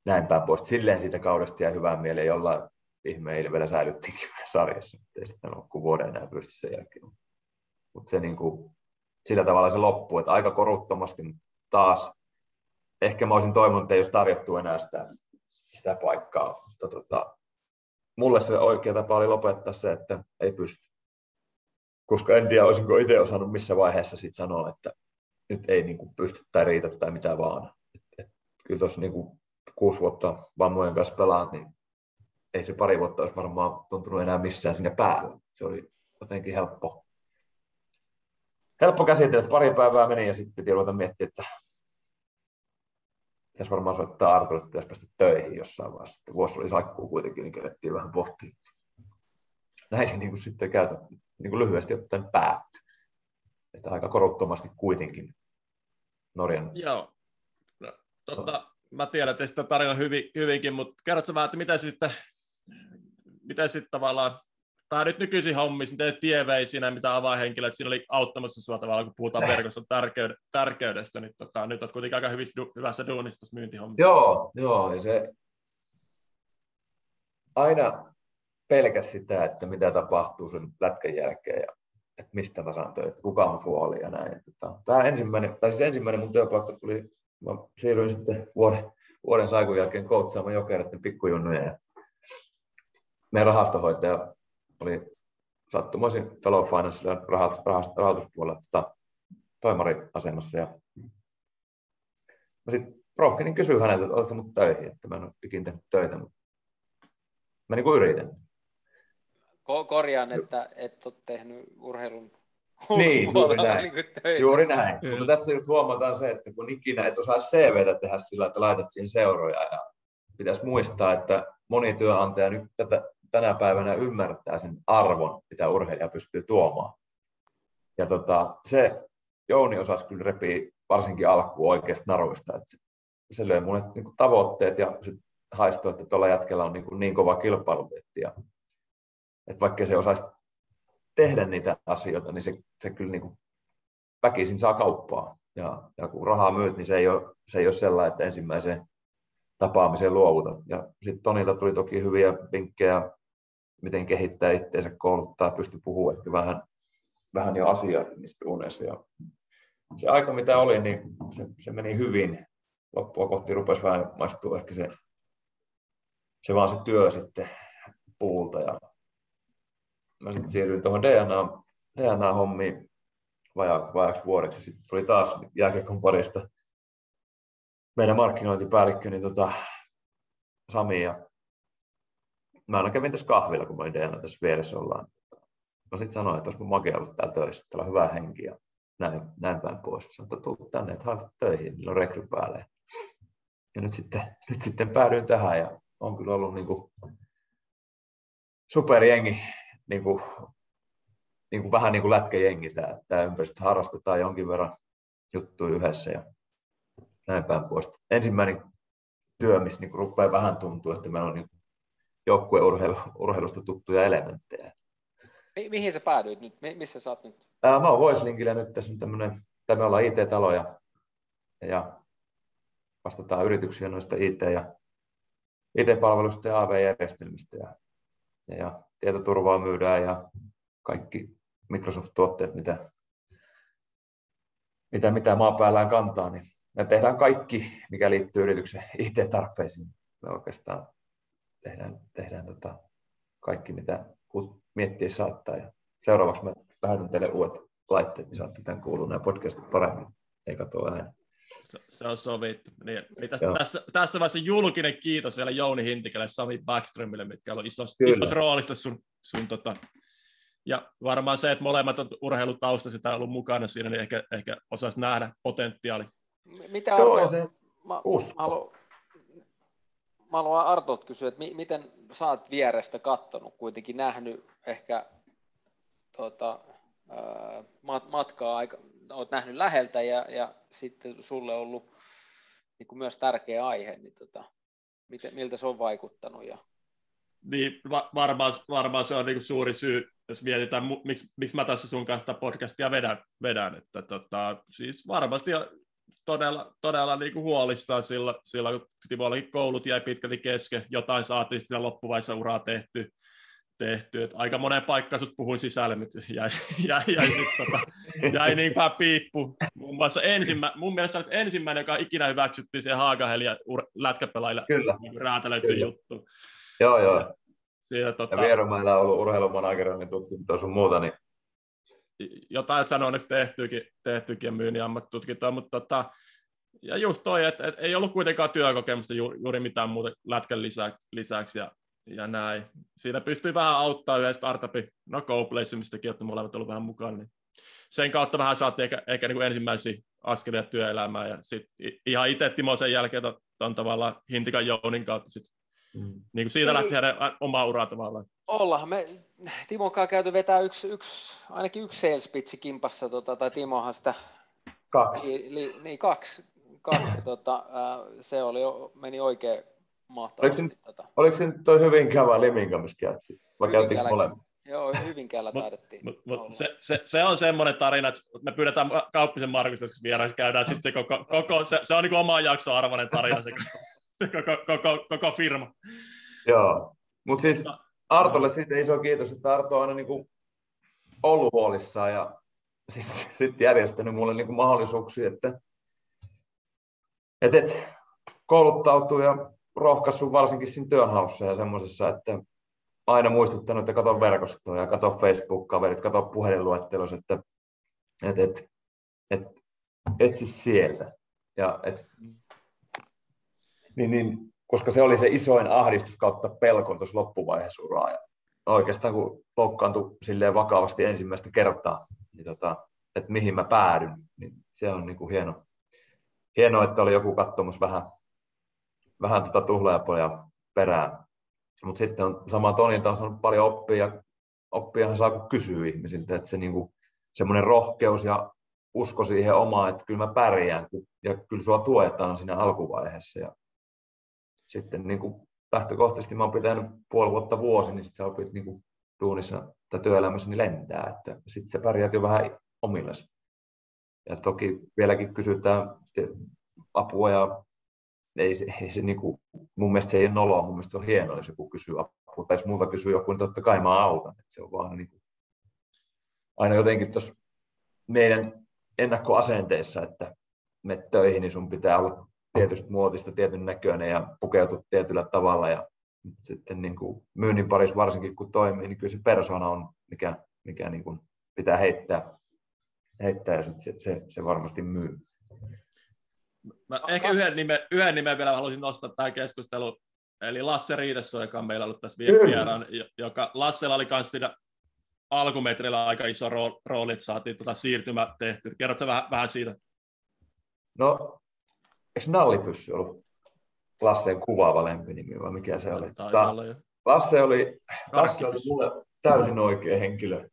näin päin pois. Silleen siitä kaudesta ja hyvää mieleen, jolla ihme vielä säilyttiinkin sarjassa, ei sitten ole kuin vuoden enää pysty sen jälkeen. Mutta se niin kuin, sillä tavalla se loppuu, että aika koruttomasti taas. Ehkä mä olisin toivonut, että ei olisi tarjottu enää sitä, sitä paikkaa, mutta tota, mulle se oikea tapa oli lopettaa se, että ei pysty koska en tiedä, olisinko itse osannut missä vaiheessa sit sanoa, että nyt ei niin kuin pysty tai riitä tai mitä vaan. Et, et, kyllä tuossa niin kuusi vuotta vammojen kanssa pelaat, niin ei se pari vuotta olisi varmaan tuntunut enää missään sinne päällä. Se oli jotenkin helppo, helppo käsitellä, että pari päivää meni ja sitten piti ruveta miettiä, että pitäisi varmaan soittaa Artur, että pitäisi päästä töihin jossain vaiheessa. Sitten vuosi oli saikkuu kuitenkin, niin kerettiin vähän pohtia. Näin se niin kuin sitten käytä, niin kuin lyhyesti ottaen päättyi. Että aika korottomasti kuitenkin Norjan. Joo. No, totta, mä tiedän teistä tarina hyvin, hyvinkin, mutta kerrotko vähän, että mitä sitten, mitä sitten tavallaan tai nyt nykyisin hommissa, miten tie vei siinä, mitä avainhenkilöt siinä oli auttamassa sua tavallaan, kun puhutaan verkoston tärkeyde, tärkeydestä, niin tota, nyt olet kuitenkin aika hyvissä, hyvässä duunissa tässä myyntihommissa. Joo, joo, ja se aina pelkäs sitä, että mitä tapahtuu sen lätkän jälkeen ja että mistä mä saan töitä, kuka mut huoli ja näin. Tota, tämä ensimmäinen, tai siis ensimmäinen mun työpaikka tuli, mä siirryin sitten vuoden, vuoden saikun jälkeen koutsaamaan jokereiden pikkujunnuja ja meidän rahastohoitaja oli sattumoisin fellow finance rahoitus, rahoituspuolella tota, toimariasemassa ja mä sitten rohkenin kysyä häneltä, että oletko mut töihin, että mä en ole ikinä tehnyt töitä, mutta mä niin kuin yritän. Ko- korjaan, että et ole tehnyt urheilun niin, juuri näin. Niin juuri näin. Mutta tässä just huomataan se, että kun ikinä et osaa CVtä tehdä sillä, että laitat siihen seuroja ja pitäisi muistaa, että moni työnantaja nyt tätä, tänä päivänä ymmärtää sen arvon, mitä urheilija pystyy tuomaan. Ja tota, se Jouni osasi kyllä repii varsinkin alkuun oikeasta naruista, että se, se löi mulle niin kuin tavoitteet ja se haistoi, että tuolla jätkellä on niin, kuin niin kova kilpailutetti. Ja, että vaikka se osaisi tehdä niitä asioita, niin se, se kyllä niin kuin väkisin saa kauppaa. Ja, ja kun rahaa myyt, niin se ei ole, se ei ole sellainen, että ensimmäiseen tapaamiseen luovuta. Ja sitten Tonilta tuli toki hyviä vinkkejä, miten kehittää itseensä, kouluttaa, pysty puhumaan ehkä vähän, vähän jo niissä duuneissa. Ja se aika, mitä oli, niin se, se meni hyvin. Loppua kohti rupesi vähän maistua ehkä se, se vaan se työ sitten puulta. Ja mä sitten siirryin tuohon DNA, DNA-hommiin vajaa, vajaaksi vuodeksi. Sitten tuli taas jääkiekon parista meidän markkinointipäällikkö, niin tota, Sami ja mä aina kävin tässä kahvilla, kun mä olin DNA tässä vieressä ollaan. Mä sitten sanoin, että olisi makea ollut täällä töissä, täällä on hyvä henki ja näin, näin päin pois. Sanoin, että tuu tänne, että töihin, niillä on rekry päälle. Ja nyt sitten, nyt sitten päädyin tähän ja on kyllä ollut niin kuin superjengi, niin kuin, niin kuin vähän niin kuin lätkäjengi tämä, tämä ympäristö. Harrastetaan jonkin verran juttuja yhdessä ja näin päin pois. Ensimmäinen työ, missä niin rupeaa vähän tuntua, että meillä on niin joukkueurheilusta tuttuja elementtejä. Mi- mihin sä päädyit nyt? Missä sä oot nyt? Ää, mä oon Voislinkillä nyt tässä tämmönen, tai me ollaan IT-talo ja, ja vastataan yrityksiä noista IT- ja IT-palveluista ja AV-järjestelmistä ja, ja, ja tietoturvaa myydään ja kaikki Microsoft-tuotteet, mitä, mitä, mitä maapäällään kantaa, niin me tehdään kaikki, mikä liittyy yrityksen IT-tarpeisiin. Me oikeastaan tehdään, tehdään tota kaikki, mitä miettiä saattaa. Ja seuraavaksi mä lähetän teille uudet laitteet, niin saatte tämän kuulua nämä podcastit paremmin. Ei katoa ääni. Se, se on sovittu. Niin, niin tässä, tässä, tässä vaiheessa julkinen kiitos vielä Jouni Hintikälle ja Sami Backströmille, mitkä on isossa, isossa roolissa sun, sun tota, ja varmaan se, että molemmat on urheilutausta sitä ollut mukana siinä, niin ehkä, ehkä osaisi nähdä potentiaali. Mitä Joo, se mä, usko. Mä haluan, mä haluan Artolta kysyä, että mi- miten sä oot vierestä kattonut, kuitenkin nähnyt ehkä tuota, ää, matkaa, aika, oot nähnyt läheltä ja, ja sitten sulle ollut niin kuin myös tärkeä aihe, niin tota, miten, miltä se on vaikuttanut? Ja... Niin, va- varmaan, varmaan se on niin suuri syy, jos mietitään, miksi, miksi mä tässä sun kanssa podcastia vedän, vedän että tota, siis varmasti todella, todella niin kuin huolissaan sillä, sillä kun Timollakin koulut jäi pitkälti kesken, jotain saatiin sitten loppuvaiheessa uraa tehty, tehty. Et aika moneen paikkaan sut puhuin sisälle, mutta jäi, jäi, jäi, sit, tota, jäi niin vähän piippu. Muun muassa ensimmä, mun mielestä olet ensimmäinen, joka ikinä hyväksyttiin se Haagaheli ja lätkäpelaajille. Niin räätälöity juttu. Joo, joo. Siitä, tota... Ja Vierumäellä on ollut urheilumanageroinnin tutkintoa sun muuta, niin jotain, että onneksi tehtyykin, tehtyykin ja myynnin ammattitutkintoa, mutta tota, ja just toi, että, että ei ollut kuitenkaan työkokemusta ju, juuri mitään muuta lätkän lisäksi, lisäksi ja, ja näin. Siinä pystyy vähän auttaa yhden startupin, no GoPlace, mistäkin olette molemmat ollut vähän mukana, niin sen kautta vähän saatiin ehkä, ehkä niin kuin ensimmäisiä askelia työelämään ja sitten ihan itse Timo sen jälkeen on tavallaan Hintikan Jounin kautta sit, mm. niin kuin siitä lähti hänen omaa uraa tavallaan. Ollaan me Timon kanssa käyty vetää yksi, yksi, ainakin yksi sales pitchi kimpassa, tota, tai Timohan sitä... Kaksi. Li, li, niin, kaksi. kaksi tota, se oli, meni oikein mahtavasti. Oliko, tota. oliko se toi hyvin kävä Liminka, missä käytti? Vai käyttikö molemmat? Joo, Hyvinkäällä taidettiin. Mut, mut se, se, se, on semmoinen tarina, että me pyydetään Kauppisen Markusta vieraaksi, käydään sitten se koko, koko se, se on niin kuin oma jakso arvoinen tarina, se koko, koko, koko, firma. Joo, mutta siis Artolle sitten iso kiitos, että Arto on aina niin kuin ollut huolissaan ja sitten sit järjestänyt mulle niin kuin mahdollisuuksia, että et, et, kouluttautuu ja rohkaissut varsinkin siinä työnhaussa ja semmoisessa, että aina muistuttanut, että kato verkostoa ja kato Facebook-kaverit, kato puhelinluettelos, että et, et, et, etsi sieltä. Ja, et, niin, niin, koska se oli se isoin ahdistus kautta pelko tuossa loppuvaiheessa uraa. Ja oikeastaan kun loukkaantui silleen vakavasti ensimmäistä kertaa, niin tota, että mihin mä päädyn, niin se on niin kuin hieno, hienoa, että oli joku katsomus vähän, vähän tota tuhlaajapoja perään. Mutta sitten on sama Tonilta on saanut paljon oppia, oppiahan saa kun kysyy ihmisiltä, että se niinku, semmoinen rohkeus ja usko siihen omaan, että kyllä mä pärjään ja kyllä sua tuetaan siinä alkuvaiheessa. Ja sitten niin kuin lähtökohtaisesti mä oon pitänyt puoli vuotta vuosi, niin sitten sä opit niin kuin duunissa tai työelämässä niin lentää, että sitten se pärjää jo vähän omillaan. Ja toki vieläkin kysytään apua ja ei, se, ei se niinku, mun mielestä se ei ole noloa, mun mielestä se on hienoa, jos joku kysyy apua, tai jos multa kysyy joku, niin totta kai mä autan. Et se on vaan niinku, aina jotenkin tuossa meidän ennakkoasenteissa, että me töihin, niin sun pitää olla tietystä muotista, tietyn näköinen ja pukeutua tietyllä tavalla. Ja sitten niin kuin myynnin parissa varsinkin kun toimii, niin kyllä se persona on, mikä, mikä niin kuin pitää heittää, heittää ja sitten se, se, se varmasti myy. Mä ehkä yhden nimen, yhden nimen vielä haluaisin nostaa tähän keskusteluun. Eli Lasse Riitesso, joka on meillä ollut tässä vieraan, joka Lassella oli myös siinä alkumetrillä aika iso rooli, että saatiin tuota siirtymä tehty. Kerrotko vähän, vähän siitä? No, eikö Nallipyssy ollut Lasseen kuvaava lempinimi vai mikä se oli? Ta- Lasse oli, Lasse oli mulle täysin oikea henkilö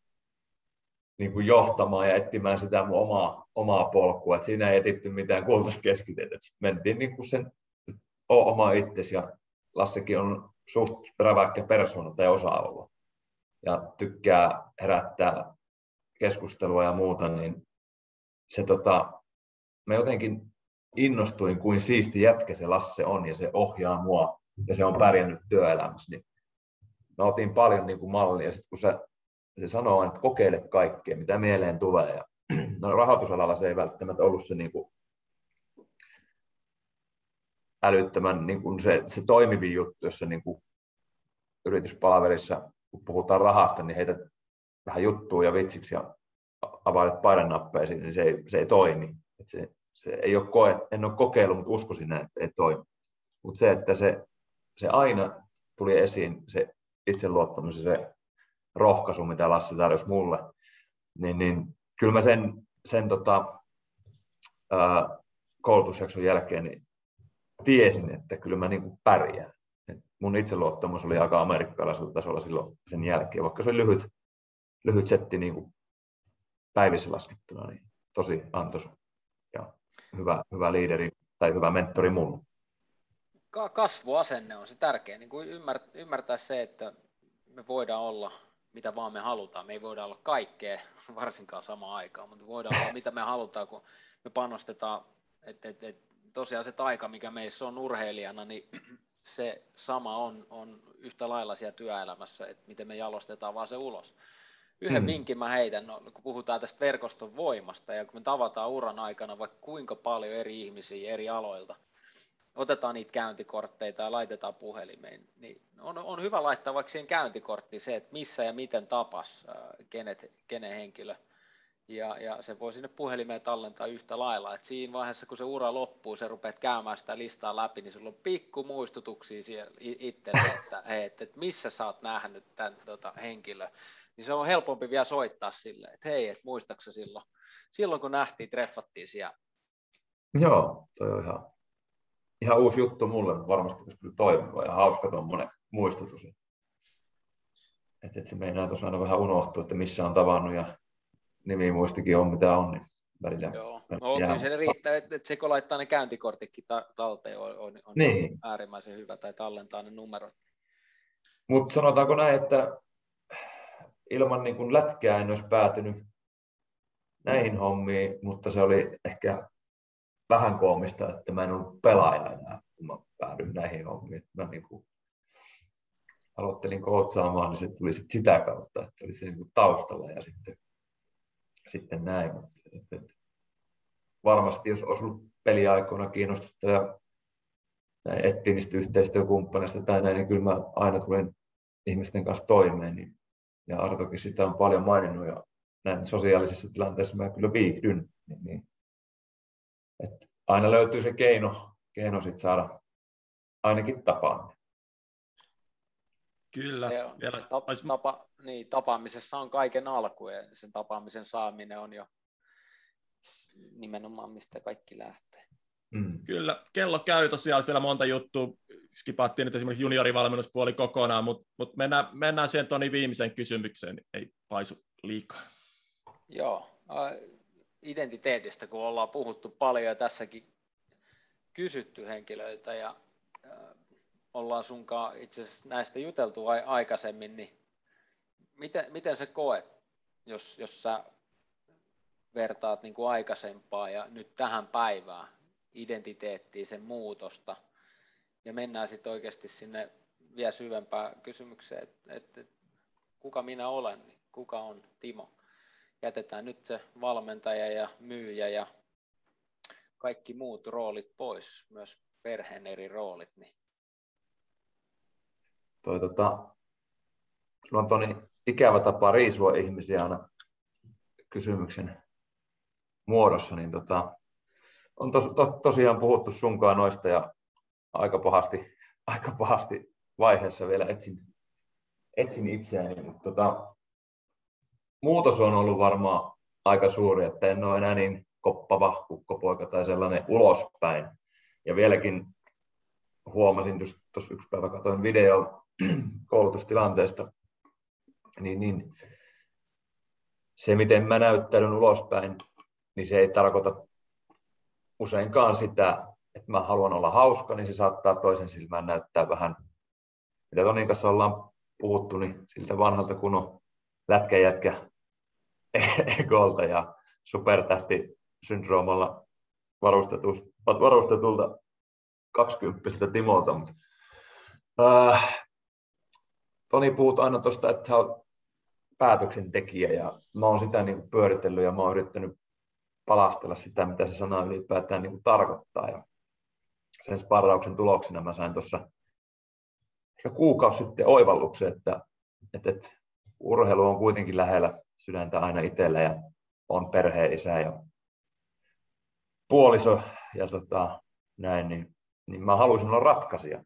niin kuin johtamaan ja etsimään sitä mun omaa, omaa polkua. Et siinä ei etitty mitään kultaista keskitietä. Mentiin niin kuin sen o oma itsesi ja Lassekin on suht räväkkä persona tai osa-alue. Ja tykkää herättää keskustelua ja muuta, niin se tota, mä jotenkin innostuin, kuin siisti jätkä se Lasse on ja se ohjaa mua ja se on pärjännyt työelämässä. Niin mä otin paljon niin kuin mallia. Sitten kun se se sanoo että kokeile kaikkea, mitä mieleen tulee. Ja, no, rahoitusalalla se ei välttämättä ollut se niin kuin, älyttömän niin kuin se, se toimivin juttu, jossa niin kuin, yrityspalaverissa, kun puhutaan rahasta, niin heitä vähän juttua ja vitsiksi ja availet painannappeja, niin se ei, se ei toimi. Et se, se ei ole koe, en ole kokeillut, mutta uskoisin näin, että ei toimi. Mutta se, että se, se aina tuli esiin, se itseluottamus ja se rohkaisu, mitä Lassi tarjosi mulle, niin, niin kyllä mä sen, sen tota, ää, koulutusjakson jälkeen niin tiesin, että kyllä mä niin pärjään. Et mun itseluottamus oli aika amerikkalaisella tasolla silloin sen jälkeen, vaikka se oli lyhyt, lyhyt setti niin kuin päivissä laskettuna, niin tosi antoisa hyvä, hyvä liideri tai hyvä mentori mulle. Kasvuasenne on se tärkeä, niin kuin ymmärtää se, että me voidaan olla mitä vaan me halutaan. Me ei voida olla kaikkea, varsinkaan samaan aikaan, mutta voidaan olla mitä me halutaan, kun me panostetaan, että et, et, tosiaan se taika, mikä meissä on urheilijana, niin se sama on, on yhtä lailla siellä työelämässä, että miten me jalostetaan vaan se ulos. Yhden hmm. vinkin mä heitän, no, kun puhutaan tästä verkoston voimasta ja kun me tavataan uran aikana vaikka kuinka paljon eri ihmisiä eri aloilta, otetaan niitä käyntikortteja ja laitetaan puhelimeen, niin on, on hyvä laittaa vaikka siihen käyntikorttiin se, että missä ja miten tapas, äh, kenet, kenen henkilö. Ja, ja se voi sinne puhelimeen tallentaa yhtä lailla, että siinä vaiheessa kun se ura loppuu, se rupeat käymään sitä listaa läpi, niin sulla on pikku muistutuksia siellä itselle, että, että, että missä sä oot nähnyt tämän tota, henkilö. Niin se on helpompi vielä soittaa sille, että hei, että muistaaksä silloin, silloin kun nähtiin, treffattiin siellä. Joo, toi on ihan ihan uusi juttu mulle, varmasti olisi kyllä toimiva ja hauska tuommoinen muistutus. Että et se meinaa tosiaan aina vähän unohtua, että missä on tavannut ja nimi muistikin on mitä on, niin välillä Joo, no, kyllä se riittää, että, että se kun laittaa ne käyntikortitkin ta- talteen on, on, on niin. äärimmäisen hyvä tai tallentaa ne numerot. Mutta sanotaanko näin, että ilman niin kuin lätkää en olisi päätynyt näihin hommiin, mutta se oli ehkä vähän koomista, että mä en ollut pelaaja enää, kun mä päädyin näihin hommiin. Mä niin kuin aloittelin kootsaamaan, niin se tuli sit sitä kautta, että se oli se niin kuin taustalla ja sitten, sitten näin. Mutta, varmasti jos olisi ollut peliaikoina kiinnostusta ja etsii niistä yhteistyökumppaneista tai näin, niin kyllä mä aina tulen ihmisten kanssa toimeen. Niin, ja Artokin sitä on paljon maininnut ja näin sosiaalisessa tilanteessa mä kyllä viihdyn. Niin, niin, että aina löytyy se keino, keino sit saada ainakin tapaaminen. Kyllä. Se on, vielä, tapa, tapa, niin, tapaamisessa on kaiken alku ja sen tapaamisen saaminen on jo nimenomaan mistä kaikki lähtee. Mm. Kyllä, kello käy tosiaan, vielä monta juttua, skipattiin nyt esimerkiksi juniorivalmennuspuoli kokonaan, mutta mut mennään, mennään siihen Toni viimeiseen kysymykseen, ei paisu liikaa. Joo, identiteetistä kun ollaan puhuttu paljon ja tässäkin kysytty henkilöitä ja ollaan sunkaan itse asiassa näistä juteltu aikaisemmin, niin miten, miten sä koet, jos, jos sä vertaat niin kuin aikaisempaa ja nyt tähän päivään identiteettiin, sen muutosta, ja mennään sitten oikeasti sinne vielä syvempään kysymykseen, että, että kuka minä olen, niin kuka on Timo. Jätetään nyt se valmentaja ja myyjä ja kaikki muut roolit pois, myös perheen eri roolit. Niin. Toi, tota, sulla on Toni ikävä tapa riisua ihmisiä aina kysymyksen muodossa, niin tota, on tos, to, tosiaan puhuttu sunkaan noista ja aika pahasti, aika pahasti vaiheessa vielä etsin, etsin itseäni, mutta tota, muutos on ollut varmaan aika suuri, että en ole enää niin koppava kukkopoika tai sellainen ulospäin. Ja vieläkin huomasin, jos tuossa yksi päivä katsoin video koulutustilanteesta, niin, niin se, miten mä näyttäydyn ulospäin, niin se ei tarkoita useinkaan sitä, että mä haluan olla hauska, niin se saattaa toisen silmään näyttää vähän, mitä Tonin kanssa ollaan puhuttu, niin siltä vanhalta kunnon lätkäjätkä egolta ja supertähti syndroomalla varustetulta 20 Timolta. Mutta, äh, Toni puhut aina tuosta, että sä oot päätöksentekijä ja mä oon sitä niin pyöritellyt ja mä oon yrittänyt palastella sitä, mitä se sana ylipäätään niin kuin tarkoittaa. Ja sen sparrauksen tuloksena mä sain tuossa ehkä kuukausi sitten oivalluksen, että, että, että urheilu on kuitenkin lähellä sydäntä aina itsellä ja on perheen isä ja puoliso ja tota, näin, niin, niin mä haluaisin olla ratkaisija.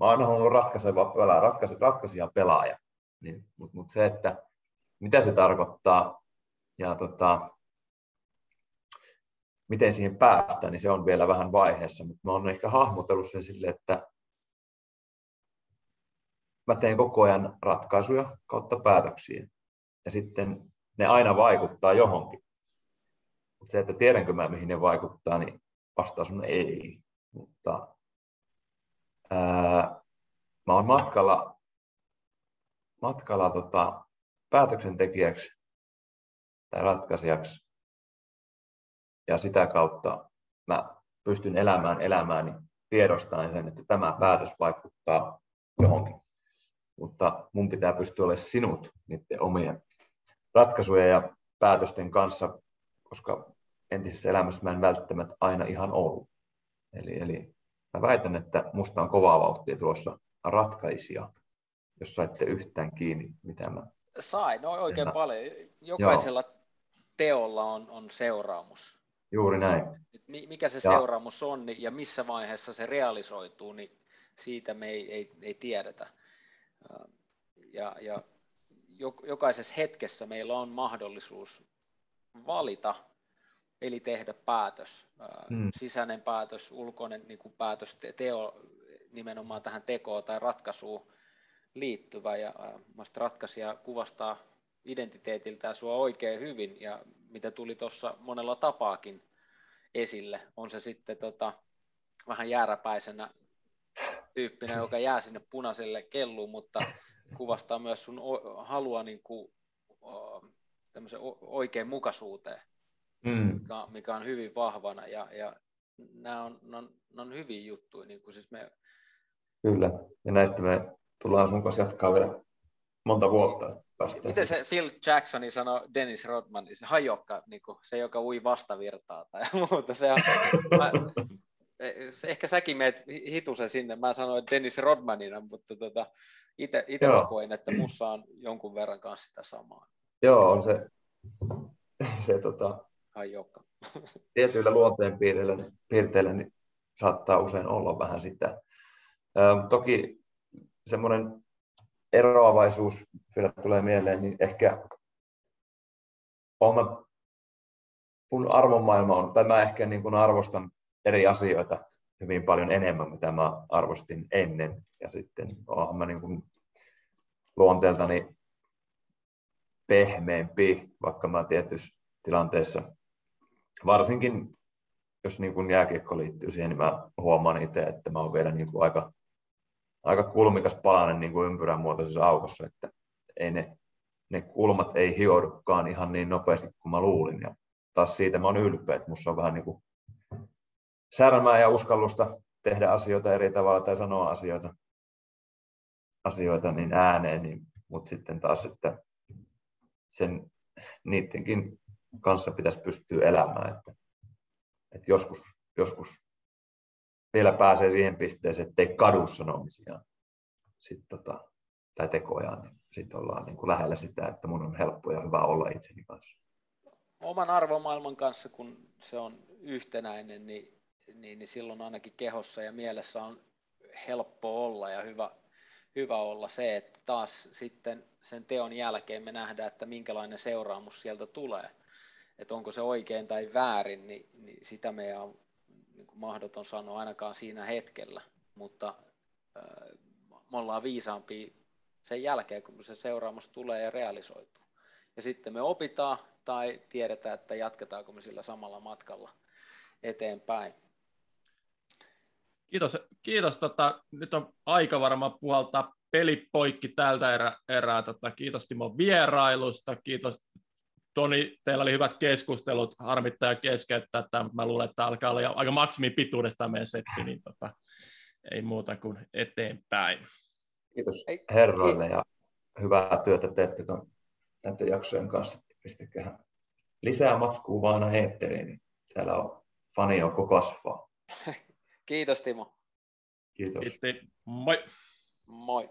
Mä aina halunnut ratkaiseva pelaaja, ratkaisi, ratkaisija pelaaja. Niin, Mutta mut se, että mitä se tarkoittaa ja tota, miten siihen päästään, niin se on vielä vähän vaiheessa, mutta mä oon ehkä hahmotellut sen sille, että mä teen koko ajan ratkaisuja kautta päätöksiä. Ja sitten ne aina vaikuttaa johonkin. Mutta se, että tiedänkö mä, mihin ne vaikuttaa, niin vastaus on ei. Mutta ää, mä oon matkalla, matkalla tota, päätöksentekijäksi tai ratkaisijaksi ja sitä kautta mä pystyn elämään elämääni tiedostaen sen, että tämä päätös vaikuttaa johonkin. Mutta mun pitää pystyä olemaan sinut niiden omien ratkaisujen ja päätösten kanssa, koska entisessä elämässä mä en välttämättä aina ihan ollut. Eli, eli mä väitän, että musta on kovaa vauhtia tulossa ratkaisia, jos saitte yhtään kiinni, mitä mä... Sain, no oikein en... paljon. Jokaisella Joo. teolla on, on seuraamus. Juuri näin. Mikä se ja. seuraamus on ja missä vaiheessa se realisoituu, niin siitä me ei, ei, ei tiedetä. Ja, ja jokaisessa hetkessä meillä on mahdollisuus valita, eli tehdä päätös, hmm. sisäinen päätös, ulkoinen niin kuin päätös, teo nimenomaan tähän tekoon tai ratkaisuun liittyvä. Ja ratkaisija kuvastaa identiteetiltään sua oikein hyvin ja mitä tuli tuossa monella tapaakin esille. On se sitten tota, vähän jääräpäisenä tyyppinä, joka jää sinne punaiselle kelluun, mutta kuvastaa myös sun halua niin kuin tämmöisen oikein mukaisuuteen, mm. mikä, mikä, on hyvin vahvana ja, ja nämä on, nämä on, nämä on hyviä juttuja. Niin kuin siis me... Kyllä, ja näistä me tullaan sun kanssa jatkaa vielä monta vuotta. Miten se Phil Jacksoni sanoi Dennis Rodman, se hajokka, niin kuin se joka ui vastavirtaa tai muuta. Se on, mä, ehkä säkin meet hitusen sinne, mä sanoin Dennis Rodmanina, mutta tota, itse mä koin, että mussa on jonkun verran kanssa sitä samaa. Joo, on se, se tota, hajokka. tietyillä luonteen piirteillä, niin, piirteillä niin saattaa usein olla vähän sitä. Ö, toki semmoinen eroavaisuus vielä tulee mieleen, niin ehkä on mä, mun arvomaailma on, tai mä ehkä niin kuin arvostan eri asioita hyvin paljon enemmän, mitä mä arvostin ennen. Ja sitten oonhan mä niin kuin luonteeltani pehmeämpi, vaikka mä tietyissä tilanteissa, varsinkin jos niin kuin jääkiekko liittyy siihen, niin mä huomaan itse, että mä oon vielä niin kuin aika, aika kulmikas palanen niin kuin ympyrän muotoisessa aukossa, että ei ne, ne kulmat ei hioudukaan ihan niin nopeasti kuin mä luulin. Ja taas siitä mä oon ylpeä, että musta on vähän niin kuin särmää ja uskallusta tehdä asioita eri tavalla tai sanoa asioita, asioita niin ääneen, niin, mutta sitten taas, että sen, niidenkin kanssa pitäisi pystyä elämään. Että, että joskus, joskus vielä pääsee siihen pisteeseen, että ei kadu sanomisia sit tota, tai tekojaan, niin sitten ollaan niin kuin lähellä sitä, että mun on helppo ja hyvä olla itseni kanssa. Oman arvomaailman kanssa, kun se on yhtenäinen, niin, niin, niin silloin ainakin kehossa ja mielessä on helppo olla ja hyvä, hyvä olla se, että taas sitten sen teon jälkeen me nähdään, että minkälainen seuraamus sieltä tulee. Että onko se oikein tai väärin, niin, niin sitä meidän on niin kuin mahdoton sanoa ainakaan siinä hetkellä, mutta äh, me ollaan viisaampia sen jälkeen, kun se seuraamus tulee ja realisoituu. Ja sitten me opitaan tai tiedetään, että jatketaanko me sillä samalla matkalla eteenpäin. Kiitos. Kiitos. Tota, nyt on aika varmaan puhaltaa pelit poikki tältä erää. erää. Tota, kiitos Timo vierailusta. Kiitos Toni, teillä oli hyvät keskustelut. Harmittaja keskeyttää, että mä luulen, että alkaa olla aika maksimipituudesta meidän setti, niin tota, ei muuta kuin eteenpäin. Kiitos herroille ja hyvää työtä teette tuon näiden jaksojen kanssa. Pistäkää lisää matskua vaan aina eetteriin, niin täällä on fani joko kasvaa. Kiitos Timo. Kiitos. Kiitos. Moi. Moi.